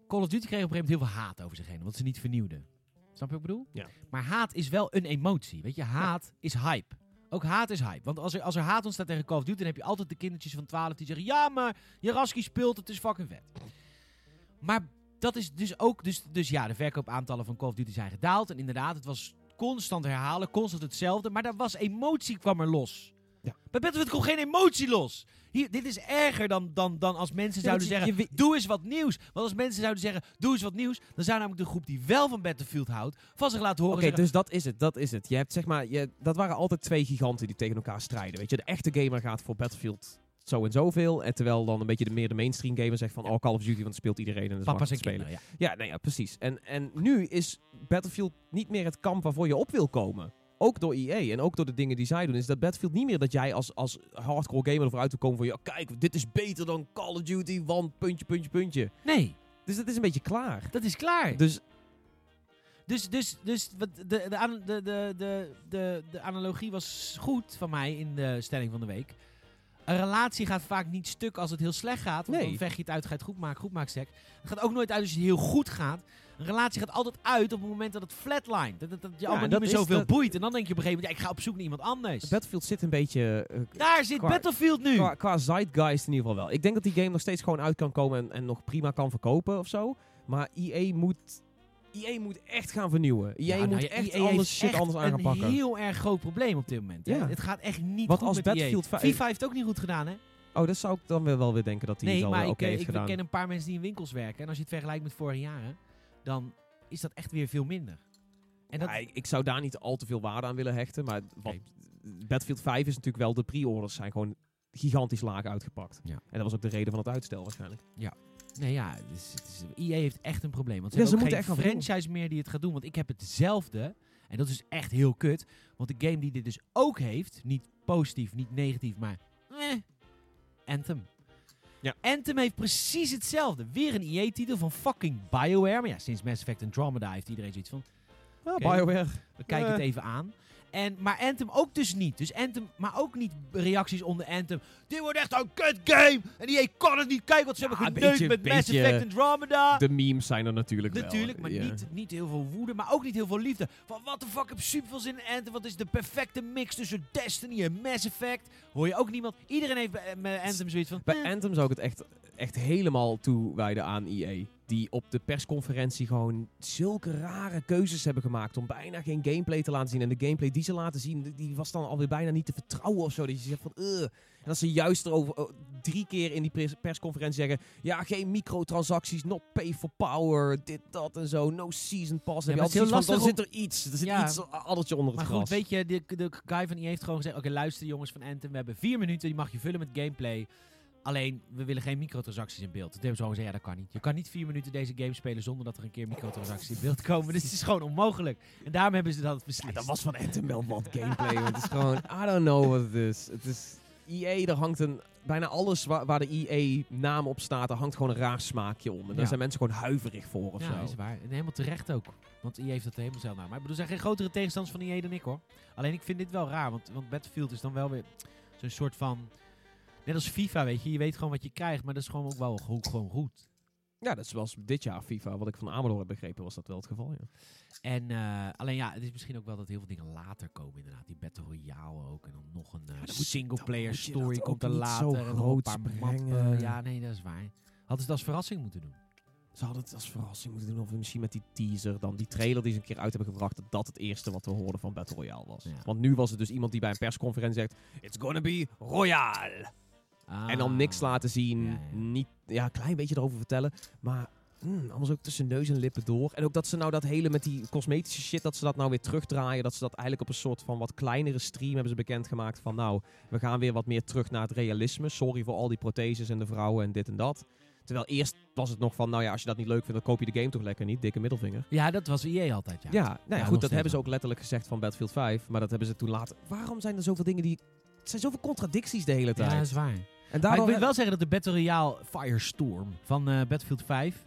Call of Duty kreeg op een gegeven moment heel veel haat over zich heen, omdat ze niet vernieuwden. Snap je wat ik bedoel? Ja. Maar haat is wel een emotie. Weet je, haat is hype. Ook haat is hype. Want als er, als er haat ontstaat tegen Call of Duty, dan heb je altijd de kindertjes van 12 die zeggen: Ja, maar Jaraski speelt, het is fucking vet. Maar dat is dus ook. Dus, dus ja, de verkoopaantallen van Call of Duty zijn gedaald. En inderdaad, het was constant herhalen, constant hetzelfde. Maar daar was emotie kwam er los. Ja. Bij Battlefield kwam geen emotie los. Hier, dit is erger dan, dan, dan als mensen Ja, zouden je- zeggen: je Doe eens wat nieuws. Want als mensen zouden zeggen: Doe eens wat nieuws. Dan zou namelijk de groep die wel van Battlefield houdt. van zich laten horen. Oké, dus dat is het, dat is het. Je hebt zeg maar, je, dat waren altijd twee giganten die tegen elkaar strijden. Weet je, de echte gamer gaat voor Battlefield zo en zoveel. En terwijl dan een beetje de meer de mainstream gamer zegt van, oh Call of Duty, want speelt iedereen en dat is Papa's en spelen. kinderen. Ja. Ja, nee, ja, precies. En, en nu is Battlefield niet meer het kamp waarvoor je op wil komen. Ook door EA en ook door de dingen die zij doen. Is dat Battlefield niet meer dat jij als, als hardcore gamer ervoor uit wil komen van... Ja, kijk, dit is beter dan Call of Duty, want puntje, puntje, puntje. Nee, Dus dat is een beetje klaar. dat is klaar. Dus Dus, dus, dus wat de, de, de, de, de, de, analogie was goed van mij in de stelling van de week. Een relatie gaat vaak niet stuk als het heel slecht gaat. Want Nee. dan vecht je het uit, ga je het goed maken, goed maakt seks. Het gaat ook nooit uit als het heel goed gaat. Een relatie gaat altijd uit op het moment dat het flatline. Dat, dat, dat je allemaal niet meer zoveel dat- boeit. En dan denk je op een gegeven moment, ja, ik ga op zoek naar iemand anders. Battlefield zit een beetje... eh, Daar zit Qua- Battlefield nu. Qua, qua zeitgeist in ieder geval wel. Ik denk dat die game nog steeds gewoon uit kan komen en, en nog prima kan verkopen of zo. Maar EA moet, EA moet echt gaan vernieuwen. EA Ja, nou moet echt EA anders shit echt anders aan gaan een pakken. heel erg groot probleem op dit moment. hè. Ja. Het gaat echt niet goed als met Battlefield EA. vijf- FIFA heeft ook niet goed gedaan, hè? Oh, dat zou ik dan wel, wel weer denken dat hij Nee, het al maar ik, oké eh, heeft ik gedaan. ken een paar mensen die in winkels werken. En als je het vergelijkt met vorige jaren, dan is dat echt weer veel minder. En dat, Ja, ik, ik zou daar niet al te veel waarde aan willen hechten. Maar wat. Battlefield 5 is natuurlijk wel... De pre-orders zijn gewoon gigantisch laag uitgepakt. Ja. En dat was ook de reden van het uitstel waarschijnlijk. nee, ja, is, het is, EA heeft echt een probleem. Want ze Ja, ze hebben ook moeten geen echt franchise meer die het gaat doen. Want ik heb hetzelfde. En dat is echt heel kut. Want de game die dit dus ook heeft, niet positief, niet negatief, maar eh, Anthem. Ja. Anthem heeft precies hetzelfde. Weer een EA-titel van fucking BioWare. Maar ja, sinds Mass Effect Andromeda heeft iedereen zoiets van... Ja. BioWare. We kijken het even aan. En, maar Anthem ook dus niet. Dus Anthem, maar ook niet reacties onder Anthem. Dit wordt echt een kut game. En die kan het niet kijken, want ze Ja, hebben een geneukt beetje- met Mass Effect Andromeda. De memes zijn er natuurlijk wel. Natuurlijk, maar niet, niet heel veel woede, maar ook niet heel veel liefde. Van wat de fuck, heb super veel zin in Anthem. Wat is de perfecte mix tussen Destiny en Mass Effect? Hoor je ook niemand. Iedereen heeft bij, bij Anthem zoiets van... Bij eh. Anthem zou ik het echt, echt helemaal toewijden aan EA. Die op de persconferentie gewoon zulke rare keuzes hebben gemaakt. Om bijna geen gameplay te laten zien. En de gameplay die ze laten zien, die- die was dan alweer bijna niet te vertrouwen of zo. Dat je zegt van, "Ugh." En dat ze juist erover oh, drie keer in die pers- persconferentie zeggen... Ja, geen microtransacties, not pay for power, dit, dat en zo. No season pass. Ja, maar altijd heel van, dan lastig zit er iets. Er zit Ja. iets, addertje onder het Maar gras. goed, weet je, de, de guy van EA heeft gewoon gezegd... Oké, luister jongens van Anthem, we hebben vier minuten. Die mag je vullen met gameplay. Alleen, we willen geen microtransacties in beeld. Toen hebben ze gezegd, ja, dat kan niet. Je kan niet vier minuten deze game spelen zonder dat er een keer microtransacties in beeld komen. Dus het is gewoon onmogelijk. En daarom hebben ze dat beslist. Ja, dat was van Anthem wel wat gameplay. want het is gewoon, I don't know what it is. Het is EA, er hangt een... Bijna alles waar, waar de EA-naam op staat, er hangt gewoon een raar smaakje om. En daar Ja. zijn mensen gewoon huiverig voor of ja, zo. is waar. En helemaal terecht ook. Want EA heeft dat helemaal zelf naar. Maar ik bedoel, er zijn geen grotere tegenstanders van EA dan ik hoor. Alleen ik vind dit wel raar. Want, want Battlefield is dan wel weer zo'n soort van... Net als FIFA, weet je. Je weet gewoon wat je krijgt. Maar dat is gewoon ook wel gewoon goed. Ja, dat is zoals dit jaar FIFA, wat ik van Amador heb begrepen, was dat wel het geval. Ja. En eh, alleen ja, het is misschien ook wel dat heel veel dingen later komen inderdaad. Die Battle Royale ook. En dan nog een eh, dan moet- single dan player moet je story dat komt er niet zo later. en een paar mappen. Ja, nee, dat is waar. Hadden ze het als verrassing moeten doen. Ze hadden het als verrassing moeten doen, of misschien met die teaser, dan die trailer die ze een keer uit hebben gebracht, dat dat het eerste wat we hoorden van Battle Royale was. Ja. Want nu was het dus iemand die bij een persconferentie zegt, it's gonna be Royale. En dan niks laten zien. Ah. Ja, ja. Niet, ja, een klein beetje erover vertellen. Maar hmm, allemaal zo tussen neus en lippen door. En ook dat ze nou dat hele met die cosmetische shit, dat ze dat nou weer terugdraaien. Dat ze dat eigenlijk op een soort van wat kleinere stream hebben ze bekendgemaakt. Van nou, we gaan weer wat meer terug naar het realisme. Sorry voor al die protheses en de vrouwen en dit en dat. Terwijl eerst was het nog van, nou ja, als je dat niet leuk vindt, dan koop je de game toch lekker niet. Dikke middelvinger. Ja, dat was EA altijd, ja. Ja, nou ja, Ja, nog goed, dat hebben ze ook letterlijk gezegd van Battlefield 5. Maar dat hebben ze toen later... Waarom zijn er zoveel dingen die... Het zijn zoveel contradicties de hele Ja, tijd. dat is waar. en Maar daardoor ik wil wel zeggen dat de Battle Royale Firestorm van eh, Battlefield 5...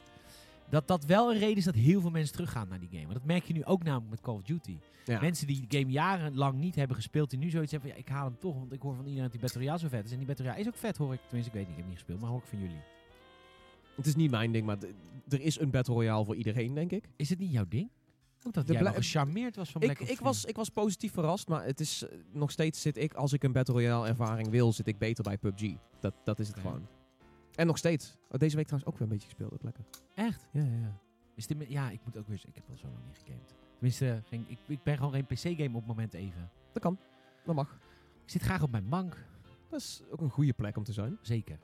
Dat dat wel een reden is dat heel veel mensen teruggaan naar die game. Want dat merk je nu ook namelijk met Call of Duty. Ja. Mensen die de game jarenlang niet hebben gespeeld, die nu zoiets hebben van ja, ik haal hem toch. Want ik hoor van iedereen dat die Battle Royale zo vet is. En die Battle Royale is ook vet, hoor ik. Tenminste, ik weet niet, ik heb niet gespeeld, maar hoor ik van jullie. Het is niet mijn ding, maar er is een Battle Royale voor iedereen, denk ik. Is het niet jouw ding? Dat De jij wel gecharmeerd was van Ik, Black Ops ik, 4. was, ik was positief verrast, maar het is eh, nog steeds zit ik, als ik een Battle Royale ervaring wil, zit ik beter bij PUBG. Dat, dat is het Oké. gewoon. En nog steeds. Oh, deze week trouwens ook weer een beetje gespeeld, ook lekker. Echt? Ja, ja, ja. Is dit ja, ik moet ook weer... Ik heb al zo lang niet gegamed. Tenminste, geen, ik, ik ben gewoon geen PC-game op het moment even. Dat kan. Dat mag. Ik zit graag op mijn bank. Dat is ook een goede plek om te zijn. Zeker.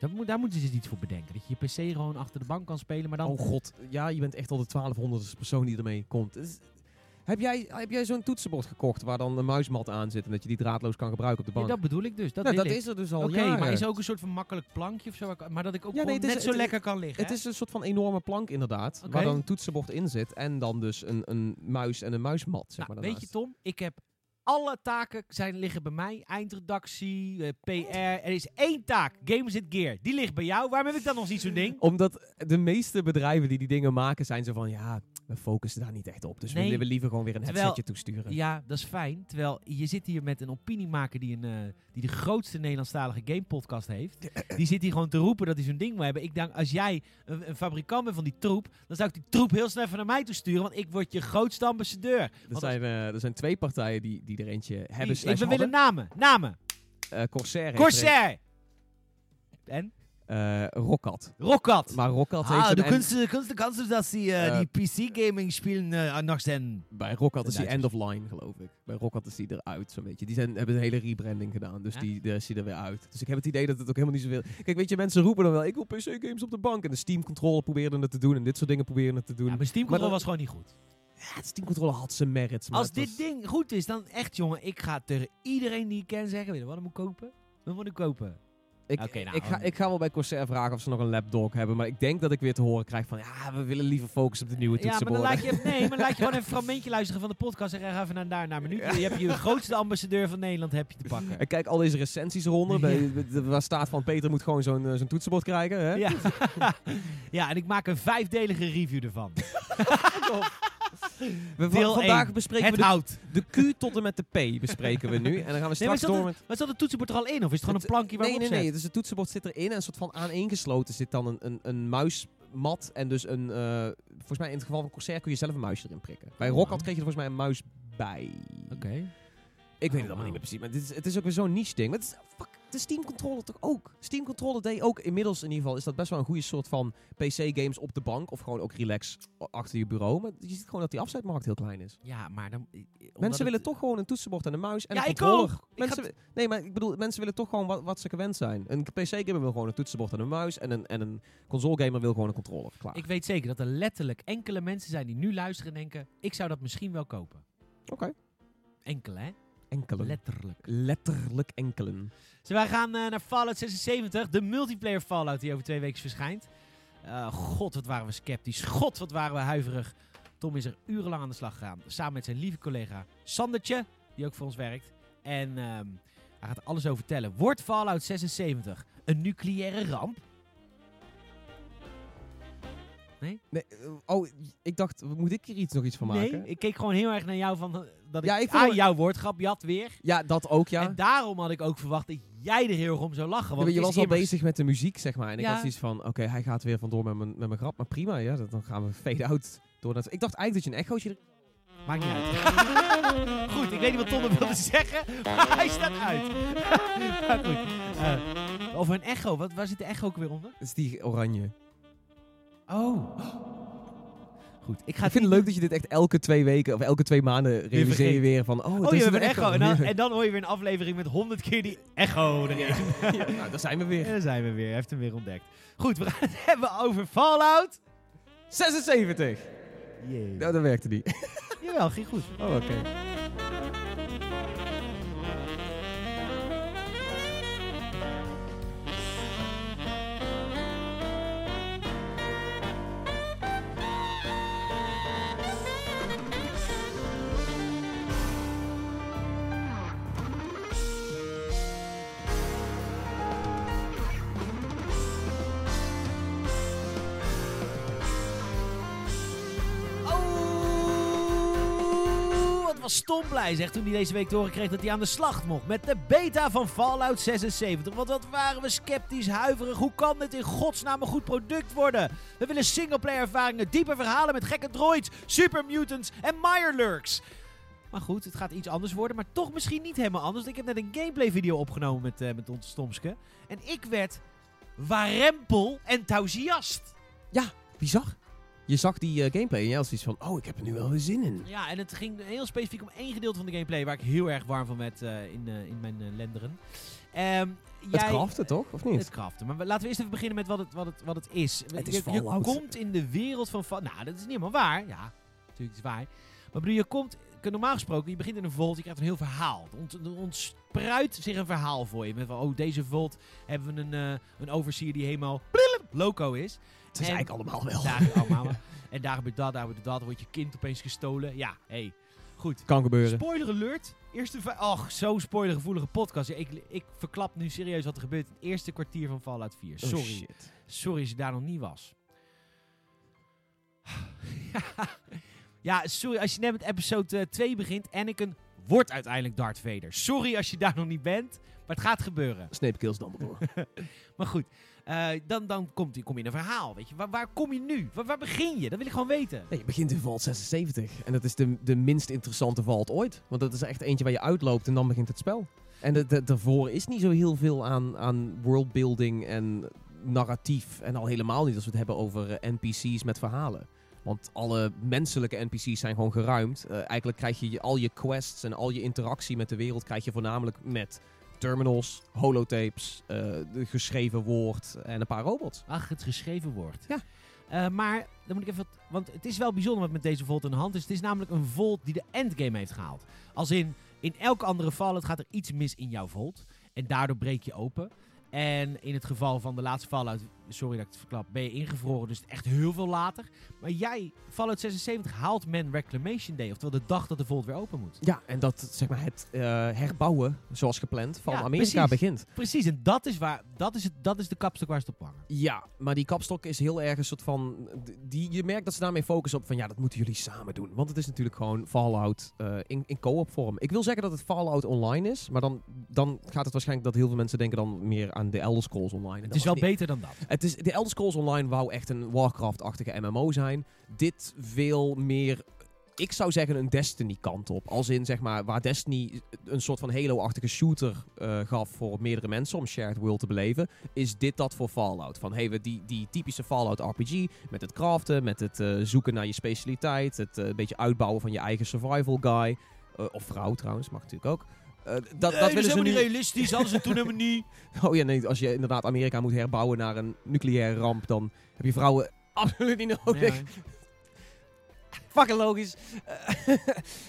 Dat moet, daar moeten ze dus iets voor bedenken. Dat je je PC gewoon achter de bank kan spelen, maar dan... Oh god, ja, je bent echt al de 1200ste persoon die ermee komt. Heb jij, heb jij zo'n toetsenbord gekocht waar dan een muismat aan zit en dat je die draadloos kan gebruiken op de Ja, bank? dat bedoel ik dus. Dat, Nou, wil dat ik. is er dus al Oké, maar is er ook een soort van makkelijk plankje of zo? Maar dat ik ook Ja, nee, is- net zo lekker kan liggen. Het is een soort van enorme plank inderdaad, waar dan een toetsenbord in zit en dan dus een, een muis en een muismat, zeg Nou, maar weet je. Tom, ik heb alle taken zijn, liggen bij mij. Eindredactie, eh, PR. Er is één taak, Games at Gear. Die ligt bij jou. Waarom heb ik dan nog niet zo'n ding? Omdat de meeste bedrijven die die dingen maken zijn zo van, ja, we focussen daar niet echt op. Dus Nee. we willen liever gewoon weer een Terwijl- headsetje toesturen. Ja, dat is fijn. Terwijl je zit hier met een opiniemaker die, een, eh, die de grootste Nederlandstalige gamepodcast heeft. Die zit hier gewoon te roepen dat hij zo'n ding moet hebben. Ik denk, als jij een, een fabrikant bent van die troep, dan zou ik die troep heel snel even naar mij toe sturen. Want ik word je grootste ambassadeur. Er Want zijn, eh, er zijn twee partijen die, die er eentje hebben slash ik, we willen namen. Namen. Eh, Corsair Corsair. En? Eh Rockat. Rockat. Maar Rockat heeft Ah, een du end- kannst, kannst, kannst du das die, Eh, die PC-gaming spelen uh, nog zijn? Bij Rockat is die end of line, geloof ik. Bij Rockat is die eruit, zo'n beetje. Die zijn, hebben een hele rebranding gedaan, dus Ja? die, daar is die er weer uit. Dus ik heb het idee dat het ook helemaal niet zoveel... Kijk, weet je, mensen roepen dan wel, ik wil PC-games op de bank. En de Steam Controller proberen het te doen en dit soort dingen proberen het te doen. Ja, mijn Steam Maar Control dat- was gewoon niet goed. Ja, het Steam Controller had zijn merits. Maar Als dit was- ding goed is, dan echt jongen, ik ga tegen iedereen die ik ken zeggen, weet je wat ik moet kopen? Wat moet ik kopen? Ik, nou, ik, ga, ik ga wel bij Corsair vragen of ze nog een lapdog hebben. Maar ik denk dat ik weer te horen krijg van... Ja, we willen liever focussen op de nieuwe Ja, maar dan toetsenborden. laat je, nee, maar laat je gewoon even een fragmentje luisteren van de podcast en ga even naar daar naar menu. Je hebt je grootste ambassadeur van Nederland heb je te pakken. En kijk al deze recensies eronder. Bij- waar staat van Peter moet gewoon zo'n eh, zo'n toetsenbord krijgen. Hè? Ja. ja, en ik maak een vijfdelige review ervan. We, Deel vandaag één. bespreken Het we de, hout. de Q tot en met de P bespreken we nu. En dan gaan we straks door het, met... maar zat het toetsenbord er al in of is het gewoon een plankje waar Nee, nee, nee. Dus het toetsenbord zit erin en een soort van aaneengesloten zit dan een, een, een muismat. En dus een... eh, volgens mij in het geval van Corsair kun je zelf een muisje erin prikken. Bij wauw. kreeg je er volgens mij een muis bij. Oké. Ik weet het allemaal niet meer precies. Maar dit is, het is ook weer zo'n niche ding. Maar het is, fuck, de Steam Controller toch ook? Steam Controller deed ook inmiddels in ieder geval... is dat best wel een goede soort van PC-games op de bank. Of gewoon ook relax achter je bureau. Maar je ziet gewoon dat die afzetmarkt heel klein is. Ja, maar dan... omdat Mensen het- willen toch gewoon een toetsenbord en een muis en Ja, een ik controller. ook. Ik Mensen, Nee, maar ik bedoel, mensen willen toch gewoon wat, wat ze gewend zijn. Een PC-gamer wil gewoon een toetsenbord en een muis. En een, en een console-gamer wil gewoon een controller. Klaar. Ik weet zeker dat er letterlijk enkele mensen zijn die nu luisteren en denken... Ik zou dat misschien wel kopen. Oké. Enkele, hè? Enkelen. Letterlijk. Letterlijk enkelen. Dus wij gaan eh, naar Fallout 76, de multiplayer Fallout die over twee weken verschijnt. Eh, God, wat waren we sceptisch. God, wat waren we huiverig. Tom is er urenlang aan de slag gegaan. Samen met zijn lieve collega Sandertje, die ook voor ons werkt. En ehm, hij gaat er alles over vertellen. Wordt Fallout 76 een nucleaire ramp? Nee, eh, oh, ik dacht, moet ik hier iets, nog iets van maken? Nee, ik keek gewoon heel erg naar jou van eh, dat ik, Ja, ik het- jouw woordgrap jat weer. Ja, dat ook, ja. En daarom had ik ook verwacht dat jij er heel erg om zou lachen. Want je was al immers- bezig met de muziek, zeg maar. En ik Ja. had zoiets van, oké, hij gaat weer vandoor met mijn, met mijn grap. Maar prima, ja, dat- dan gaan we fade-out door. Dat. Ik dacht eigenlijk dat je een echootje... Maakt niet uit. goed, ik weet niet wat Tom wilde zeggen, maar hij staat uit. maar goed. eh, over een echo, wat, waar zit de echo ook weer onder? Dat is die oranje. Oh. Goed, ik ga ik vind het leuk dat je dit echt elke twee weken of elke twee maanden realiseer je weer van... Oh, Oh, je is hebt een echo. En dan, en dan hoor je weer een aflevering met honderd keer die echo erin. Ja, nou, daar zijn we weer. Daar zijn we weer. Hij heeft hem weer ontdekt. Goed, we gaan het hebben over Fallout. 76! Jee. Nou, dat werkte niet. Jawel, ging goed. Oh, oké. Stom blij zeg toen hij deze week te kreeg dat hij aan de slag mocht met de beta van Fallout 76. Want wat waren we sceptisch, huiverig. Hoe kan dit in godsnaam een goed product worden? We willen singleplayer ervaringen, diepe verhalen met gekke droids, super mutants en Mirelurks. Maar goed, het gaat iets anders worden, maar toch misschien niet helemaal anders. Ik heb net een gameplay video opgenomen met, eh, met ons Stomske. En ik werd warempel enthousiast. Bizar. Je zag die eh, gameplay en jij had zoiets van, oh, ik heb er nu wel weer zin in. Ja, en het ging heel specifiek om één gedeelte van de gameplay waar ik heel erg warm van werd eh, in, eh, in mijn lenderen. Ehm, Het craften toch, of niet? Het craften. Maar laten we eerst even beginnen met wat het, wat het, wat het is. Het is je, komt in de wereld van... Nou, dat is niet helemaal waar. Ja, natuurlijk is het waar. Maar bedoel, je komt... Normaal gesproken, je begint in een vault, je krijgt een heel verhaal. Er ont- ontspruit zich een verhaal voor je. Met van, oh, deze vault hebben we een, een overseer die helemaal loco is. Het is En- eigenlijk allemaal wel. Daar, allemaal. En daar gebeurt dat, daar gebeurt dat. Dan wordt je kind opeens gestolen. Ja, hey. Goed. Kan gebeuren. Spoiler alert. Eerste Och, zo spoilergevoelige podcast. Ja, ik, ik verklap nu serieus wat er gebeurt in het eerste kwartier van Fallout 4. Oh, Sorry. shit. Sorry als je daar nog niet was. ja, sorry als je net met episode eh, 2 begint. Anakin wordt uiteindelijk Darth Vader. Sorry als je daar nog niet bent. Maar het gaat gebeuren. Snape kills Dumbledore. Maar goed, eh, dan, dan komt, kom je in een verhaal. Weet je. Waar, waar kom je nu? Waar, begin je? Dat wil ik gewoon weten. Je begint in Vault 76. En dat is de, de minst interessante Vault ooit. Want dat is echt eentje waar je uitloopt en dan begint het spel. En daarvoor is niet zo heel veel aan, aan worldbuilding en narratief. En al helemaal niet als we het hebben over eh, NPC's met verhalen. Want alle menselijke NPC's zijn gewoon geruimd. Eh, eigenlijk krijg je- al je quests en al je interactie met de wereld... krijg je voornamelijk met terminals, holotapes, eh, de geschreven woord en een paar robots. Ach, het geschreven woord. Ja. Eh, maar, dan moet ik even... Want het is wel bijzonder wat met deze Volt in de hand is. Het is namelijk een Volt die de endgame heeft gehaald. Als in, in elke andere Fallout gaat er iets mis in jouw Volt. En daardoor breek je open. En in het geval van de laatste Fallout, sorry dat ik het verklap, ben je ingevroren. Dus echt heel veel later. Maar jij, Fallout 76, haalt men Reclamation Day. Oftewel de dag dat de Volt weer open moet. Ja, en dat zeg maar, het eh, herbouwen, zoals gepland, van Ja, Amerika precies. begint. Precies, en dat is, waar, dat is, het, dat is de kapstok waar ze het op hangen. Ja, maar die kapstok is heel erg een soort van... Die, je merkt dat ze daarmee focussen op van ja, dat moeten jullie samen doen. Want het is natuurlijk gewoon Fallout eh, in, in co-op vorm. Ik wil zeggen dat het Fallout online is, maar dan, dan gaat het waarschijnlijk dat heel veel mensen denken dan meer aan de Elder Scrolls online. En Het is wel niet- beter dan dat. Het is, de Elder Scrolls Online wou echt een Warcraft-achtige MMO zijn. Dit veel meer, ik zou zeggen, een Destiny-kant op. Als in, zeg maar, waar Destiny een soort van Halo-achtige shooter eh, gaf voor meerdere mensen om shared world te beleven, is dit dat voor Fallout. Van, hey, die, die typische Fallout RPG, met het craften, met het eh, zoeken naar je specialiteit, het eh, een beetje uitbouwen van je eigen survival guy. Of vrouw trouwens, mag natuurlijk ook. Eh, dat, dat willen ze nu... realistisch. Hadden ze toen helemaal niet. Oh ja, nee, als je inderdaad Amerika moet herbouwen naar een nucleaire ramp, dan heb je vrouwen absoluut niet nodig. Fucking logisch.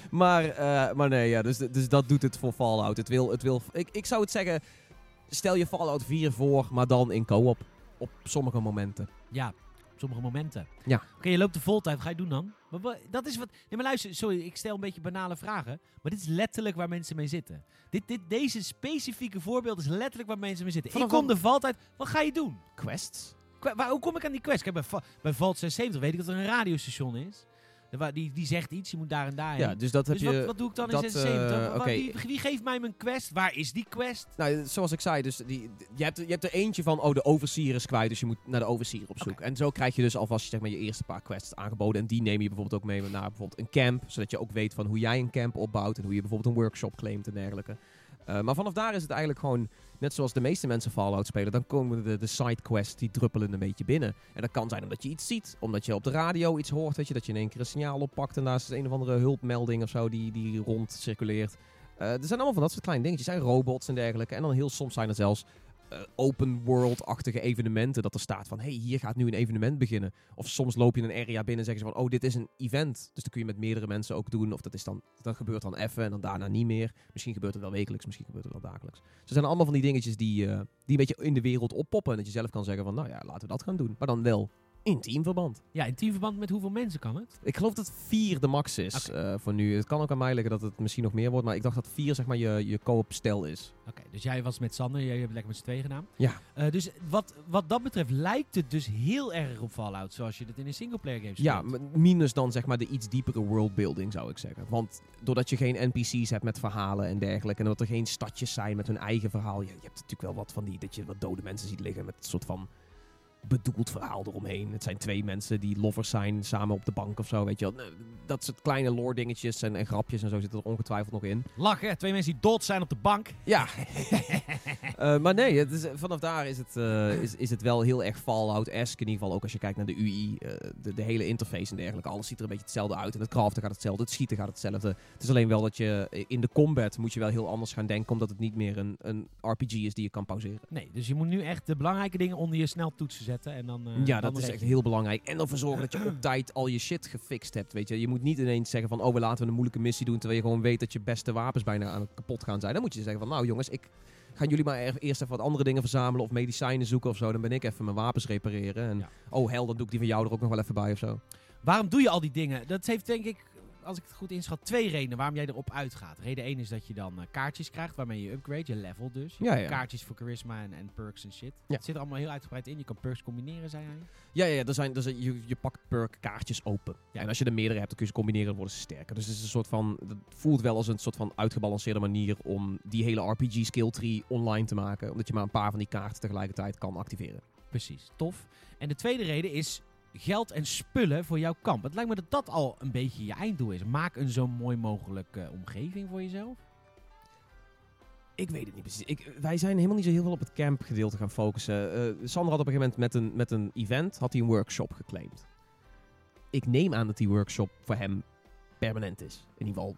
Maar, eh, maar nee, ja, dus, dus dat doet het voor Fallout. Het wil, het wil, ik, ik zou het zeggen, stel je Fallout 4 voor, maar dan in co-op. Op sommige momenten. Ja, sommige momenten. Ja. Oké, je loopt de voltijd. Wat ga je doen dan? Dat is wat... Nee, maar luister. Sorry, ik stel een beetje banale vragen. Maar dit is letterlijk waar mensen mee zitten. Dit, dit, deze specifieke voorbeeld is letterlijk waar mensen mee zitten. Vanaf ik kom de valtijd. Wat ga je doen? Quests? Waar, hoe kom ik aan die quest? Kijk, bij, bij Vault 76 weet ik dat er een radiostation is. Die, die zegt iets, je moet daar en daar Ja, heen. dus dat heb Dus je... wat, wat doe ik dan dat, in 76? eh, Wa- wa- oké. wie, wie geeft mij mijn quest? Waar is die quest? Nou, zoals ik zei, dus die, je, hebt, je hebt er eentje van, oh, de overseer is kwijt, dus je moet naar de overseer op zoek. En zo krijg je dus alvast zeg maar, je eerste paar quests aangeboden. En die neem je bijvoorbeeld ook mee naar bijvoorbeeld een camp, zodat je ook weet van hoe jij een camp opbouwt en hoe je bijvoorbeeld een workshop claimt en dergelijke. Eh, maar vanaf daar is het eigenlijk gewoon, net zoals de meeste mensen Fallout spelen, dan komen de, de sidequests, die druppelen een beetje binnen. En dat kan zijn omdat je iets ziet, omdat je op de radio iets hoort, weet je, dat je in één keer een signaal oppakt en is een of andere hulpmelding of zo die, die rond circuleert. Eh, er zijn allemaal van dat soort kleine dingetjes. Er zijn robots en dergelijke. En dan heel soms zijn er zelfs open world-achtige evenementen. Dat er staat van, hey, hier gaat nu een evenement beginnen. Of soms loop je in een area binnen en zeggen ze van, oh, dit is een event. Dus dat kun je met meerdere mensen ook doen. Of dat, is dan, dat gebeurt dan even en dan daarna niet meer. Misschien gebeurt het wel wekelijks, misschien gebeurt het wel dagelijks. Dus er zijn allemaal van die dingetjes die, eh, die een beetje in de wereld oppoppen. En dat je zelf kan zeggen van, nou ja, laten we dat gaan doen. Maar dan wel In teamverband. Ja, in teamverband met hoeveel mensen kan het? Ik geloof dat vier de max is eh, voor nu. Het kan ook aan mij liggen dat het misschien nog meer wordt. Maar ik dacht dat vier zeg maar je, je co-op stijl is. Oké, dus jij was met Sander, jij hebt lekker met z'n tweeën gedaan. Ja. Eh, dus wat, wat dat betreft lijkt het dus heel erg op Fallout, zoals je dat in een singleplayer game speelt. Ja, minus dan zeg maar de iets diepere worldbuilding zou ik zeggen. Want doordat je geen NPC's hebt met verhalen en dergelijke. En dat er geen stadjes zijn met hun eigen verhaal. Je, je hebt natuurlijk wel wat van die, dat je wat dode mensen ziet liggen met een soort van bedoeld verhaal eromheen. Het zijn twee mensen die lovers zijn samen op de bank of zo, weet je wel. Dat soort kleine lore dingetjes en, en grapjes en zo zitten er ongetwijfeld nog in. Lachen, twee mensen die dood zijn op de bank. Ja. Eh, maar nee, het is, vanaf daar is het, eh, is, is het wel heel erg Fallout-esque. In ieder geval ook als je kijkt naar de UI, eh, de, de hele interface en dergelijke. Alles ziet er een beetje hetzelfde uit. En het craften gaat hetzelfde, het schieten gaat hetzelfde. Het is alleen wel dat je in de combat moet je wel heel anders gaan denken. Omdat het niet meer een, een RPG is die je kan pauzeren. Nee, dus je moet nu echt de belangrijke dingen onder je sneltoetsen zetten. En dan, eh, ja, dan dat is echt je. heel belangrijk. En ervoor zorgen dat je op tijd al je shit gefixt hebt. Weet je. je moet niet ineens zeggen van, oh, we laten we een moeilijke missie doen. Terwijl je gewoon weet dat je beste wapens bijna aan het kapot gaan zijn. Dan moet je zeggen van, nou jongens, ik gaan jullie maar er- eerst even wat andere dingen verzamelen. Of medicijnen zoeken of zo. Dan ben ik even mijn wapens repareren. En Ja. oh hel, dan doe ik die van jou er ook nog wel even bij of zo. Waarom doe je al die dingen? Dat heeft denk ik, als ik het goed inschat, twee redenen waarom jij erop uitgaat. Reden 1 is dat je dan eh, kaartjes krijgt waarmee je upgrade, je level dus. Je Ja, hebt ja. Kaartjes voor charisma en, en perks en shit. Ja. Het zit er allemaal heel uitgebreid in. Je kan perks combineren, zei hij. Ja, ja, ja er zijn, er zijn, je, je pakt perk kaartjes open. Ja. En als je er meerdere hebt, dan kun je ze combineren en worden ze sterker. Dus het is een soort van, het voelt wel als een soort van uitgebalanceerde manier om die hele RPG skill tree online te maken. Omdat je maar een paar van die kaarten tegelijkertijd kan activeren. Precies, tof. En de tweede reden is geld en spullen voor jouw kamp. Het lijkt me dat dat al een beetje je einddoel is. Maak een zo mooi mogelijke omgeving voor jezelf. Ik weet het niet precies. Ik, wij zijn helemaal niet zo heel veel op het camp gedeelte gaan focussen. Eh, Sander had op een gegeven moment met een, met een event had hij een workshop geclaimd. Ik neem aan dat die workshop voor hem permanent is. In ieder geval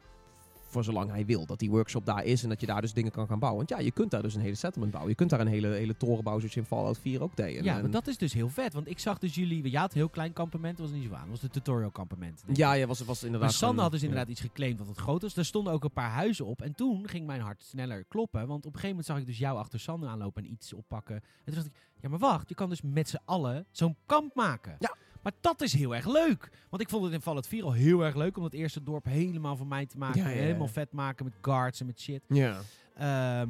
voor zolang hij wil. Dat die workshop daar is en dat je daar dus dingen kan gaan bouwen. Want ja, je kunt daar dus een hele settlement bouwen. Je kunt daar een hele, hele toren bouwen zoals je in Fallout 4 ook deed. En- ja, en- maar dat is dus heel vet. Want ik zag dus jullie... Ja, het heel klein kampement was niet zo aan. Dat was het tutorial kampement. ja, ja, was, was inderdaad... Maar had dus ja. inderdaad iets geclaimd wat het groot was. Daar stonden ook een paar huizen op. En toen ging mijn hart sneller kloppen. Want op een gegeven moment zag ik dus jou achter Sander aanlopen en iets oppakken. En toen dacht ik, ja maar wacht, je kan dus met z'n allen zo'n kamp maken. Ja. Maar dat is heel erg leuk. Want ik vond het in Fallout 4 al heel erg leuk om het eerste dorp helemaal van mij te maken. Ja, ja, ja. Helemaal vet maken met guards en met shit. Ja. Ehm,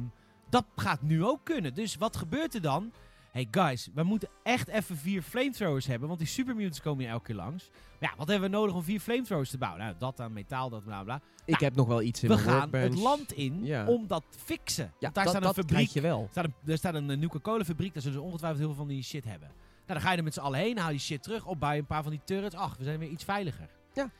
dat gaat nu ook kunnen. Dus wat gebeurt er dan? Hey guys, we moeten echt even vier flamethrowers hebben. Want die supermutants komen hier elke keer langs. Maar ja, wat hebben we nodig om vier flamethrowers te bouwen? Nou, dat aan metaal, dat bla bla. Ik Nou, heb nog wel iets in We gaan workbench. het land in Ja. om dat te fixen. Ja, daar dat, staat een dat fabriek. je wel. Staat een, er staat een eh, Nuka-Cola fabriek. Daar zullen ze ongetwijfeld heel veel van die shit hebben. Nou, dan ga je er met z'n allen heen. Haal je shit terug. Opbouw je een paar van die turrets. Ach, we zijn weer iets veiliger. Ja.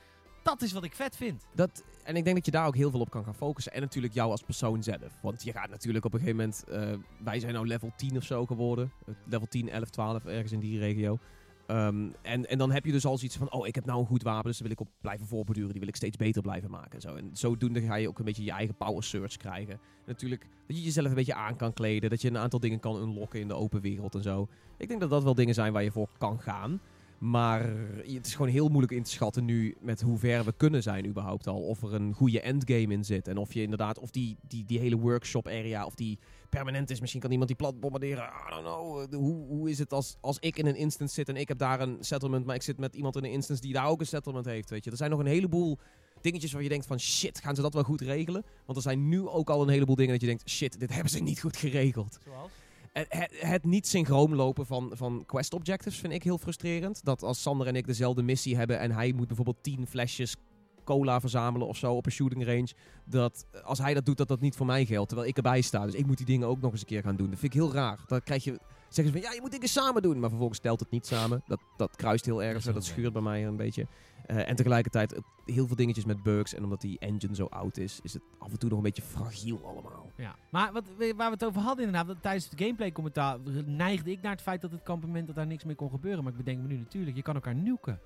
Dat is wat ik vet vind. Dat, en ik denk dat je daar ook heel veel op kan gaan focussen. En natuurlijk jou als persoon zelf. Want je gaat natuurlijk op een gegeven moment... eh, wij zijn nou level 10 of zo geworden. Eh, Level 10, 11, 12, ergens in die regio. Ehm, en, en dan heb je dus al zoiets van... Oh, ik heb nou een goed wapen, dus daar wil ik op blijven voorborduren. Die wil ik steeds beter blijven maken. En, zo. en zodoende ga je ook een beetje je eigen power surge krijgen. En natuurlijk dat je jezelf een beetje aan kan kleden. Dat je een aantal dingen kan unlocken in de open wereld en zo. Ik denk dat dat wel dingen zijn waar je voor kan gaan. Maar het is gewoon heel moeilijk in te schatten nu met hoe ver we kunnen zijn überhaupt al. Of er een goede endgame in zit. En of je inderdaad, of die, die, die hele workshop area, of die permanent is. Misschien kan iemand die plat bombarderen. I don't know. Hoe, hoe is het als, als ik in een instance zit en ik heb daar een settlement, maar ik zit met iemand in een instance die daar ook een settlement heeft. Weet je. Er zijn nog een heleboel dingetjes waar je denkt van shit, gaan ze dat wel goed regelen? Want er zijn nu ook al een heleboel dingen dat je denkt, shit, dit hebben ze niet goed geregeld. Zoals? Het, het, niet synchroon lopen van, van quest objectives vind ik heel frustrerend. Dat als Sander en ik dezelfde missie hebben en hij moet bijvoorbeeld 10 flesjes cola verzamelen of zo op een shooting range. Dat als hij dat doet, dat dat niet voor mij geldt. Terwijl ik erbij sta. Dus ik moet die dingen ook nog eens een keer gaan doen. Dat vind ik heel raar. Dan krijg je, zeggen ze van ja, je moet dingen samen doen. Maar vervolgens stelt het niet samen. Dat, dat kruist heel erg. Dat Dat schuurt bij mij een beetje. Eh, en tegelijkertijd heel veel dingetjes met bugs. En omdat die engine zo oud is, is het af en toe nog een beetje fragiel allemaal. Ja, maar wat, waar we het over hadden inderdaad, dat tijdens het gameplay commentaar neigde ik naar het feit dat het kampement dat daar niks mee kon gebeuren. Maar ik bedenk me nu natuurlijk, je kan elkaar nuken.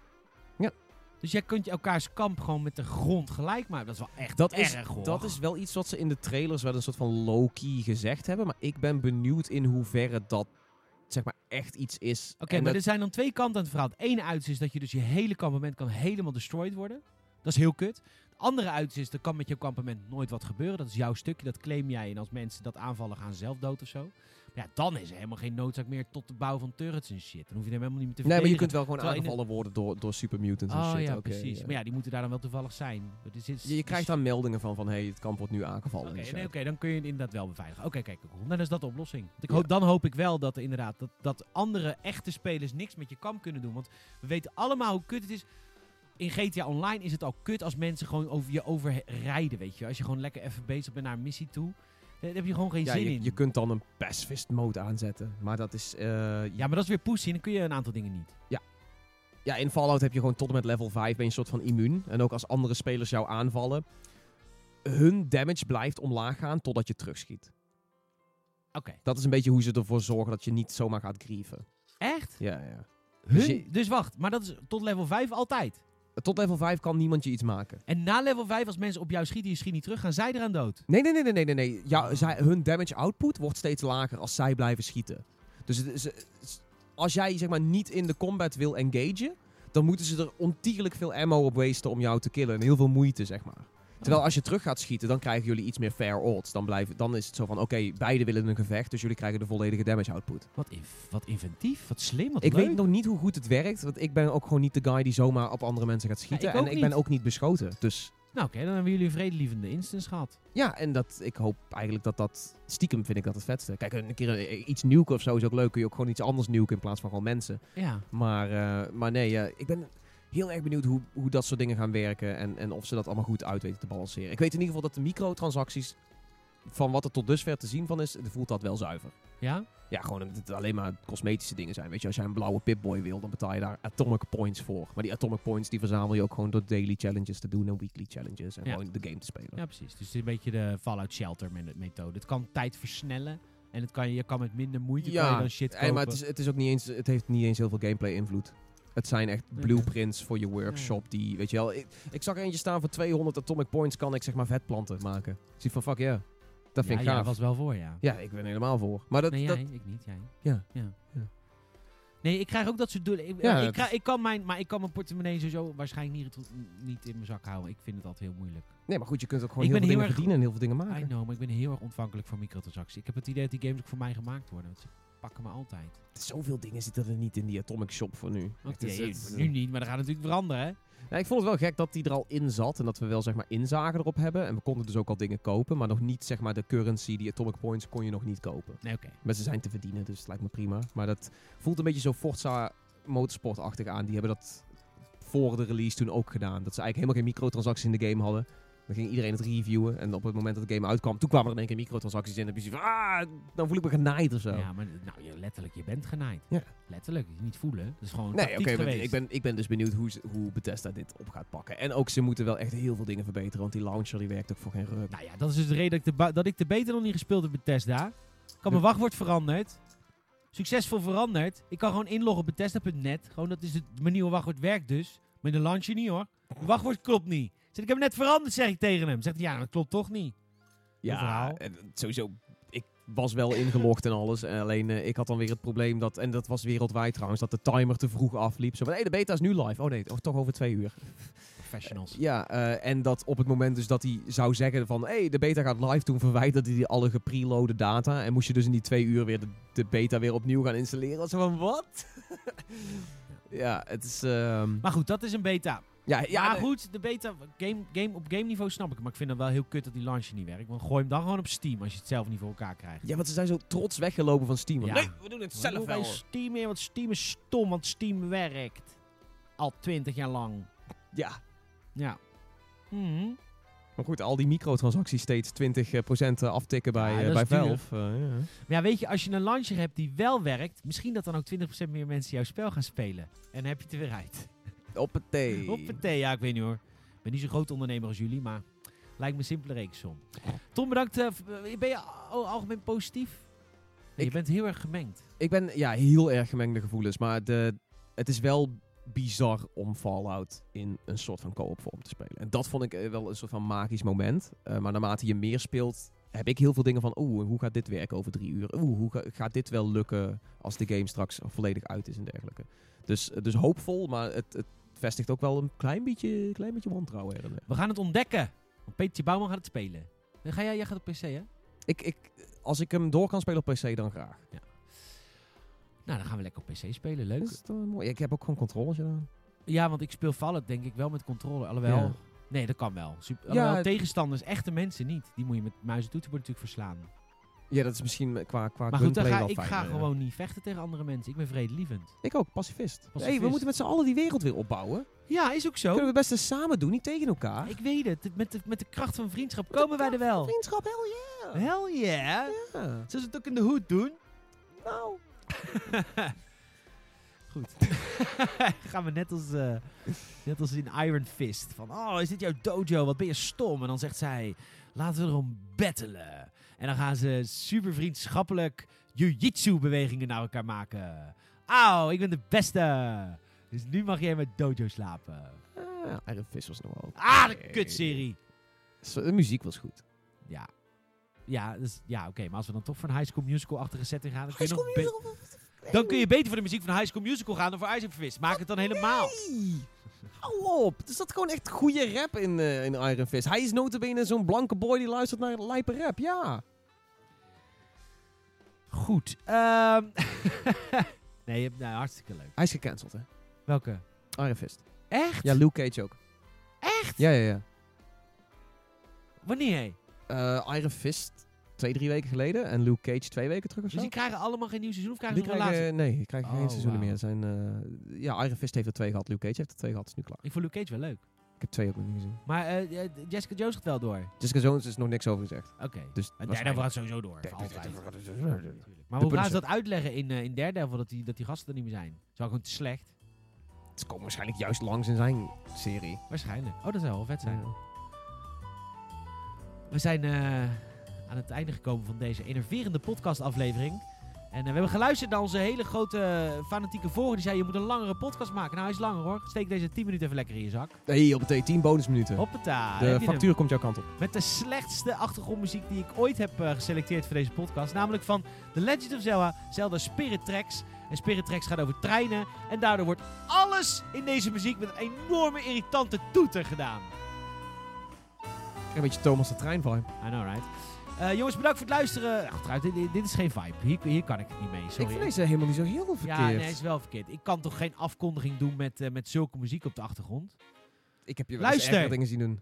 Ja. Dus jij kunt je elkaars kamp gewoon met de grond gelijk maken. Dat is wel echt Dat erg is, hoor. dat is wel iets wat ze in de trailers wel een soort van low-key gezegd hebben. Maar ik ben benieuwd in hoeverre dat zeg maar echt iets is. Oké, maar dat- er zijn dan twee kanten aan het verhaal. Het ene uit is dat je dus je hele kampement kan helemaal destroyed worden. Dat is heel kut. Het andere uit is, er kan met je kampement nooit wat gebeuren. Dat is jouw stukje, dat claim jij. En als mensen dat aanvallen, gaan ze zelf dood of zo. Ja, dan is er helemaal geen noodzaak meer tot de bouw van turrets en shit. Dan hoef je hem helemaal niet meer te Nee, maar je verdedigen. kunt wel gewoon Terwijl aangevallen worden door, door super mutants en Oh shit. ja, precies. ja. Maar ja, die moeten daar dan wel toevallig zijn. Je, je krijgt daar meldingen van, van hey, het kamp wordt nu aangevallen. Oké, nee, dan kun je het inderdaad wel beveiligen. Oké, kijk, cool. Nou, dan is dat de oplossing. Want ik Ja. hoop, dan hoop ik wel dat er inderdaad dat, dat andere echte spelers niks met je kamp kunnen doen. Want we weten allemaal hoe kut het is. In GTA Online is het al kut als mensen gewoon over je overrijden, weet je. Als je gewoon lekker even bezig bent naar een missie toe. Daar heb je gewoon geen Ja, zin je, in. je kunt dan een pacifist mode aanzetten. Maar dat is... eh, Ja, maar dat is weer pussy dan kun je een aantal dingen niet. Ja, in Fallout heb je gewoon tot en met level 5 ben je een soort van immuun. En ook als andere spelers jou aanvallen, hun damage blijft omlaag gaan totdat je terugschiet. Oké. Dat is een beetje hoe ze ervoor zorgen dat je niet zomaar gaat grieven. Echt? Ja, ja. Hun? Dus Dus, wacht, maar dat is tot level 5 altijd. Tot level 5 kan niemand je iets maken. En na level 5, als mensen op jou schieten, je schiet niet terug, gaan zij eraan dood. Nee, nee, nee, nee, nee, nee. Ja, zij, hun damage output wordt steeds lager als zij blijven schieten. Dus het is- als jij zeg maar niet in de combat wil engagen, dan moeten ze er ontiegelijk veel ammo op wasten om jou te killen. En heel veel moeite, zeg maar. Terwijl als je terug gaat schieten, dan krijgen jullie iets meer fair odds. Dan, blijven, dan is het zo van, oké, beide willen een gevecht, dus jullie krijgen de volledige damage output. Wat, inv- wat inventief, wat slim, wat Ik leuk. weet nog niet hoe goed het werkt, want ik ben ook gewoon niet de guy die zomaar op andere mensen gaat schieten. ik en ik ben ook niet beschoten. Dus Nou oké, dan hebben jullie een vredelievende instance gehad. ja, en dat, ik hoop eigenlijk dat dat, stiekem vind ik dat het vetste. Kijk, een keer eh, iets nuken of zo is ook leuk. Kun je ook gewoon iets anders nuken in plaats van gewoon mensen. Ja. Maar, eh, maar nee, eh, ik ben heel erg benieuwd hoe, hoe dat soort dingen gaan werken. En, en of ze dat allemaal goed uit weten te balanceren. Ik weet in ieder geval dat de microtransacties, van wat er tot dusver te zien van is, voelt dat wel zuiver. Ja? Ja, gewoon dat het alleen maar cosmetische dingen zijn. Weet je, als jij een blauwe Pip-Boy wil, dan betaal je daar atomic points voor. Maar die atomic points die verzamel je ook gewoon door daily challenges te doen en weekly challenges. En Ja. gewoon de game te spelen. Ja, precies. Dus het is een beetje de Fallout Shelter me- methode. Het kan tijd versnellen. En het kan, je kan met minder moeite kan je dan shit kopen. en, maar het, is, het is ook niet eens, het heeft niet eens heel veel gameplay invloed. Het zijn echt blueprints voor je workshop die, weet je wel. Ik, ik zag er eentje staan voor 200 atomic points kan ik zeg maar vetplanten maken. Ik zie van fuck yeah. Dat vind ja, ik jij gaaf. was wel voor, ja. Ja, ik ben helemaal voor. Maar dat, nee, dat, jij, ik niet, jij. Ja. ja. Ja. Nee, ik krijg ook dat soort doelen. Ik, Ja, ik, krijg- ik kan mijn, maar ik kan mijn portemonnee sowieso waarschijnlijk niet, niet in mijn zak houden. Ik vind het altijd heel moeilijk. nee, maar goed, je kunt ook gewoon Ik heel veel heel dingen erg- verdienen en heel veel dingen I maken. know, maar ik ben heel erg ontvankelijk voor microtransacties. Ik heb het idee dat die games ook voor mij gemaakt worden. Pakken me altijd. Zoveel dingen zitten er niet in die atomic shop voor nu. Oké, Het is- het is- nu niet, maar dat gaat natuurlijk veranderen, hè? Ik vond het wel gek dat die er al in zat en dat we wel zeg maar inzagen erop hebben. En we konden dus ook al dingen kopen, maar nog niet zeg maar de currency, die atomic points kon je nog niet kopen. Nee, oké. Maar ze zijn te verdienen, dus het lijkt me prima. Maar dat voelt een beetje zo Forza Motorsport-achtig aan. Die hebben dat voor de release toen ook gedaan. Dat ze eigenlijk helemaal geen microtransacties in de game hadden. Dan ging iedereen het reviewen. En op het moment dat de game uitkwam, toen kwamen er in één keer microtransacties in. En dan van, ah, dan voel ik me genaaid of zo. Ja, maar nou, je, letterlijk, je bent genaaid. Ja. Letterlijk, niet voelen. Dat is gewoon Nee, oké, ik ben, ik ben dus benieuwd hoe, hoe Bethesda dit op gaat pakken. En ook, ze moeten wel echt heel veel dingen verbeteren, want die launcher die werkt ook voor geen ruk. Nou ja, dat is dus de reden dat ik de, dat ik de beta nog niet gespeeld heb Bethesda. Ik kan mijn wachtwoord veranderd. Succesvol veranderd. Ik kan gewoon inloggen op Bethesda.net. Gewoon, dat is het, mijn nieuwe wachtwoord werkt dus. Maar de launcher niet hoor. Mijn wachtwoord klopt niet. Ik Zeg, ik heb hem net veranderd, zeg ik tegen hem. Zegt hij, ja, dat klopt toch niet. Ja, verhaal. en sowieso. Ik was wel ingelogd en alles. En alleen eh, ik had dan weer het probleem dat, en dat was wereldwijd trouwens, dat de timer te vroeg afliep. Zo van, hé, de beta is nu live. Oh nee, of toch over twee uur. Professionals. Ja, eh, en dat op het moment dus dat hij zou zeggen van, hé, hey, de beta gaat live, toen verwijderde hij alle gepreloade data. En moest je dus in die twee uur weer de, de beta weer opnieuw gaan installeren. Zo van, wat? ja, het is... ehm, Maar goed, dat is een beta. Ja, ja, nee. goed, de beta, game, game, op game niveau snap ik het. Maar ik vind het wel heel kut dat die launcher niet werkt. Want gooi hem dan gewoon op Steam als je het zelf niet voor elkaar krijgt. Ja, want ze zijn zo trots weggelopen van Steam. Ja. Nee, we doen het Wat zelf doen wel. Steam meer, want Steam is stom, want Steam werkt. Al twintig jaar lang. Ja, Ja. Mhm. Maar goed, al die microtransacties steeds 20% aftikken bij, Ja, eh, bij duur. Valve. eh, ja. Maar ja, weet je, als je een launcher hebt die wel werkt, misschien dat dan ook 20% meer mensen jouw spel gaan spelen. En dan heb je het er weer uit. Op het thee. Hoppatee, ja, ik weet niet hoor. Ik ben niet zo'n groot ondernemer als jullie, maar lijkt me een simpele reeksom. Tom, bedankt. eh, eh, ben je al- algemeen positief? Nee, Ik- je bent heel erg gemengd. Ik ben ja, heel erg gemengde gevoelens, maar de, het is wel bizar om Fallout in een soort van co-op vorm te spelen. En dat vond ik eh, wel een soort van magisch moment. Maar naarmate je meer speelt, heb ik heel veel dingen van, oeh, hoe gaat dit werken over drie uur? Oeh, hoe ga- gaat dit wel lukken als de game straks volledig uit is en dergelijke. Dus, dus hoopvol, maar het, het vestigt ook wel een klein beetje, klein beetje wantrouwen. We gaan het ontdekken. Want Petertje Bouwman gaat het spelen. Eh, Ga jij, jij gaat op PC, hè? Ik, ik, als ik hem door kan spelen op PC, dan graag. Nou, dan gaan we lekker op PC spelen. Leuk. Dat is toch mooi. Ja, Ik heb ook gewoon controles gedaan. Ja, want ik speel Fallout denk ik wel met controle. Alhoewel... Ja. Nee, dat kan wel. Super, Ja, alhoewel tegenstanders, echte mensen niet. Die moet je met muis en toetsenbord natuurlijk verslaan. Ja, dat is misschien qua, qua Maar goed, dan ga, wel ik fijn, ga ja. gewoon niet vechten tegen andere mensen. Ik ben vredelievend. Ik ook, pacifist. Pacifist. hey, we moeten met z'n allen die wereld weer opbouwen. Ja, is ook zo. Kunnen we best eens samen doen, niet tegen elkaar. Ik weet het. Met de, met de kracht van vriendschap komen wij er wel. Vriendschap, hell yeah. Hell yeah. Ja. Zullen ze het ook in de hoed doen? Nou. Goed. Gaan we net als, eh, net als in Iron Fist. Van, oh, is dit jouw dojo? Wat ben je stom? En dan zegt zij, laten we erom battelen. En dan gaan ze super vriendschappelijk jiu-jitsu bewegingen naar elkaar maken. Auw, ik ben de beste. Dus nu mag jij mijn dojo slapen. Ah, Iron Fist was nog wel... Ah, de kutserie. De muziek was goed. Ja. Ja, dus, ja oké. maar als we dan toch voor een High School Musical-achtige setting gaan... Dan kun, je nog dan kun je beter voor de muziek van High School Musical gaan dan voor Ice Fist. Maak het dan helemaal. Nee. Hou op. Er zat gewoon echt goede rap in, eh, in Iron Fist. Hij is notabene zo'n blanke boy die luistert naar lijpe rap. Ja. Goed. ehm nee, nou, hartstikke leuk. Hij is gecanceld, hè. Welke? Iron Fist. Echt? Ja, Luke Cage ook. Echt? Ja, ja, ja. Wanneer? Eh, Iron Fist twee, drie weken geleden. En Luke Cage twee weken terug of Dus zo. die krijgen allemaal geen nieuw seizoen of krijgen Die ze nog krijgen, nee, die krijgen geen Oh, seizoenen meer. Zijn, eh, ja, Iron Fist heeft er twee gehad. Luke Cage heeft er twee gehad. is nu klaar. Ik vond Luke Cage wel leuk. Ik heb twee ook nog niet gezien. Maar eh, eh, Jessica Jones gaat wel door. Jessica Jones is nog niks over gezegd. Oké. Dus En Daredevil gaat sowieso door. altijd. Maar hoe gaan ze dat uitleggen in, eh in Daredevil dat die, dat die gasten er niet meer zijn? Zou gewoon te slecht? Ze komen waarschijnlijk juist langs in zijn serie. Waarschijnlijk. Oh, dat zou wel vet zijn. Ja. We zijn aan het einde gekomen van deze enerverende podcastaflevering. En eh, we hebben geluisterd naar onze hele grote eh, fanatieke volger. Die zei, je moet een langere podcast maken. Nou, hij is langer hoor. Steek deze 10 minuten even lekker in je zak. Nee, op het 10 bonusminuten. Hoppata. de factuur komt jouw kant op. Met de slechtste achtergrondmuziek die ik ooit heb eh, geselecteerd voor deze podcast. Namelijk van The Legend of Zelda, Zelda Spirit Tracks. En Spirit Tracks gaat over treinen. En daardoor wordt alles in deze muziek met een enorme irritante toeter gedaan. Een beetje Thomas de Trein vibe. I know, right? Eh, jongens, bedankt voor het luisteren. Ach, trouwens, dit, dit is geen vibe. Hier, hier kan ik niet mee. Sorry. Ik vind deze helemaal niet zo heel verkeerd. ja, nee, is wel verkeerd. Ik kan toch geen afkondiging doen met, eh, met zulke muziek op de achtergrond? Ik heb je wel Luister. dingen zien doen.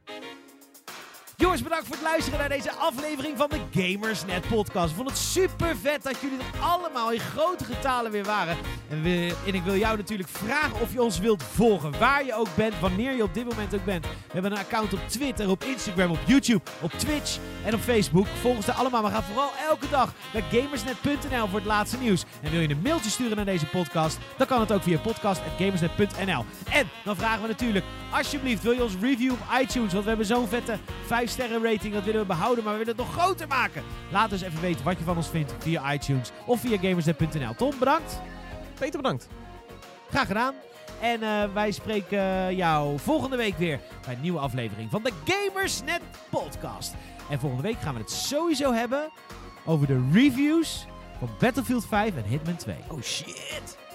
Jongens, bedankt voor het luisteren naar deze aflevering van de Gamersnet podcast. Ik vond het super vet dat jullie er allemaal in grote getalen weer waren. En, en ik wil jou natuurlijk vragen of je ons wilt volgen. Waar je ook bent, wanneer je op dit moment ook bent. We hebben een account op Twitter, op Instagram, op YouTube, op Twitch en op Facebook. Volg daar allemaal. Maar ga vooral elke dag naar gamersnet.nl voor het laatste nieuws. En wil je een mailtje sturen naar deze podcast, dan kan het ook via podcast.gamersnet.nl. En dan vragen we natuurlijk, alsjeblieft, wil je ons review op iTunes? Want we hebben zo'n vette 5 sterren rating, dat willen we behouden, maar we willen het nog groter maken. Laat dus even weten wat je van ons vindt via iTunes of via gamersnet.nl. Tom, bedankt. Peter, bedankt. Graag gedaan. En eh, wij spreken jou volgende week weer bij een nieuwe aflevering van de Gamersnet podcast. En volgende week gaan we het sowieso hebben over de reviews van Battlefield 5 en Hitman 2. Oh shit.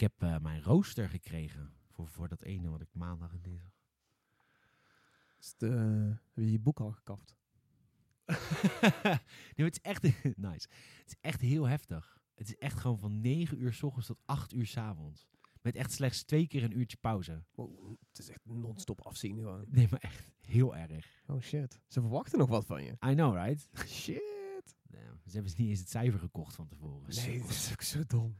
Ik heb eh, mijn rooster gekregen voor, voor dat ene wat ik maandag en dinsdag... Is het, eh, heb je je boek al gekaft? nee, het is echt nice. Het is echt heel heftig. Het is echt gewoon van 9 uur s ochtends tot 8 uur s avonds. Met echt slechts twee keer een uurtje pauze. Wow, het is echt non-stop afzien gewoon. Nee, maar echt heel erg. Oh shit. Ze verwachten nog wat van je. I know, right? Shit. Nee, ze hebben niet eens het cijfer gekocht van tevoren. Nee, dat is ook zo dom.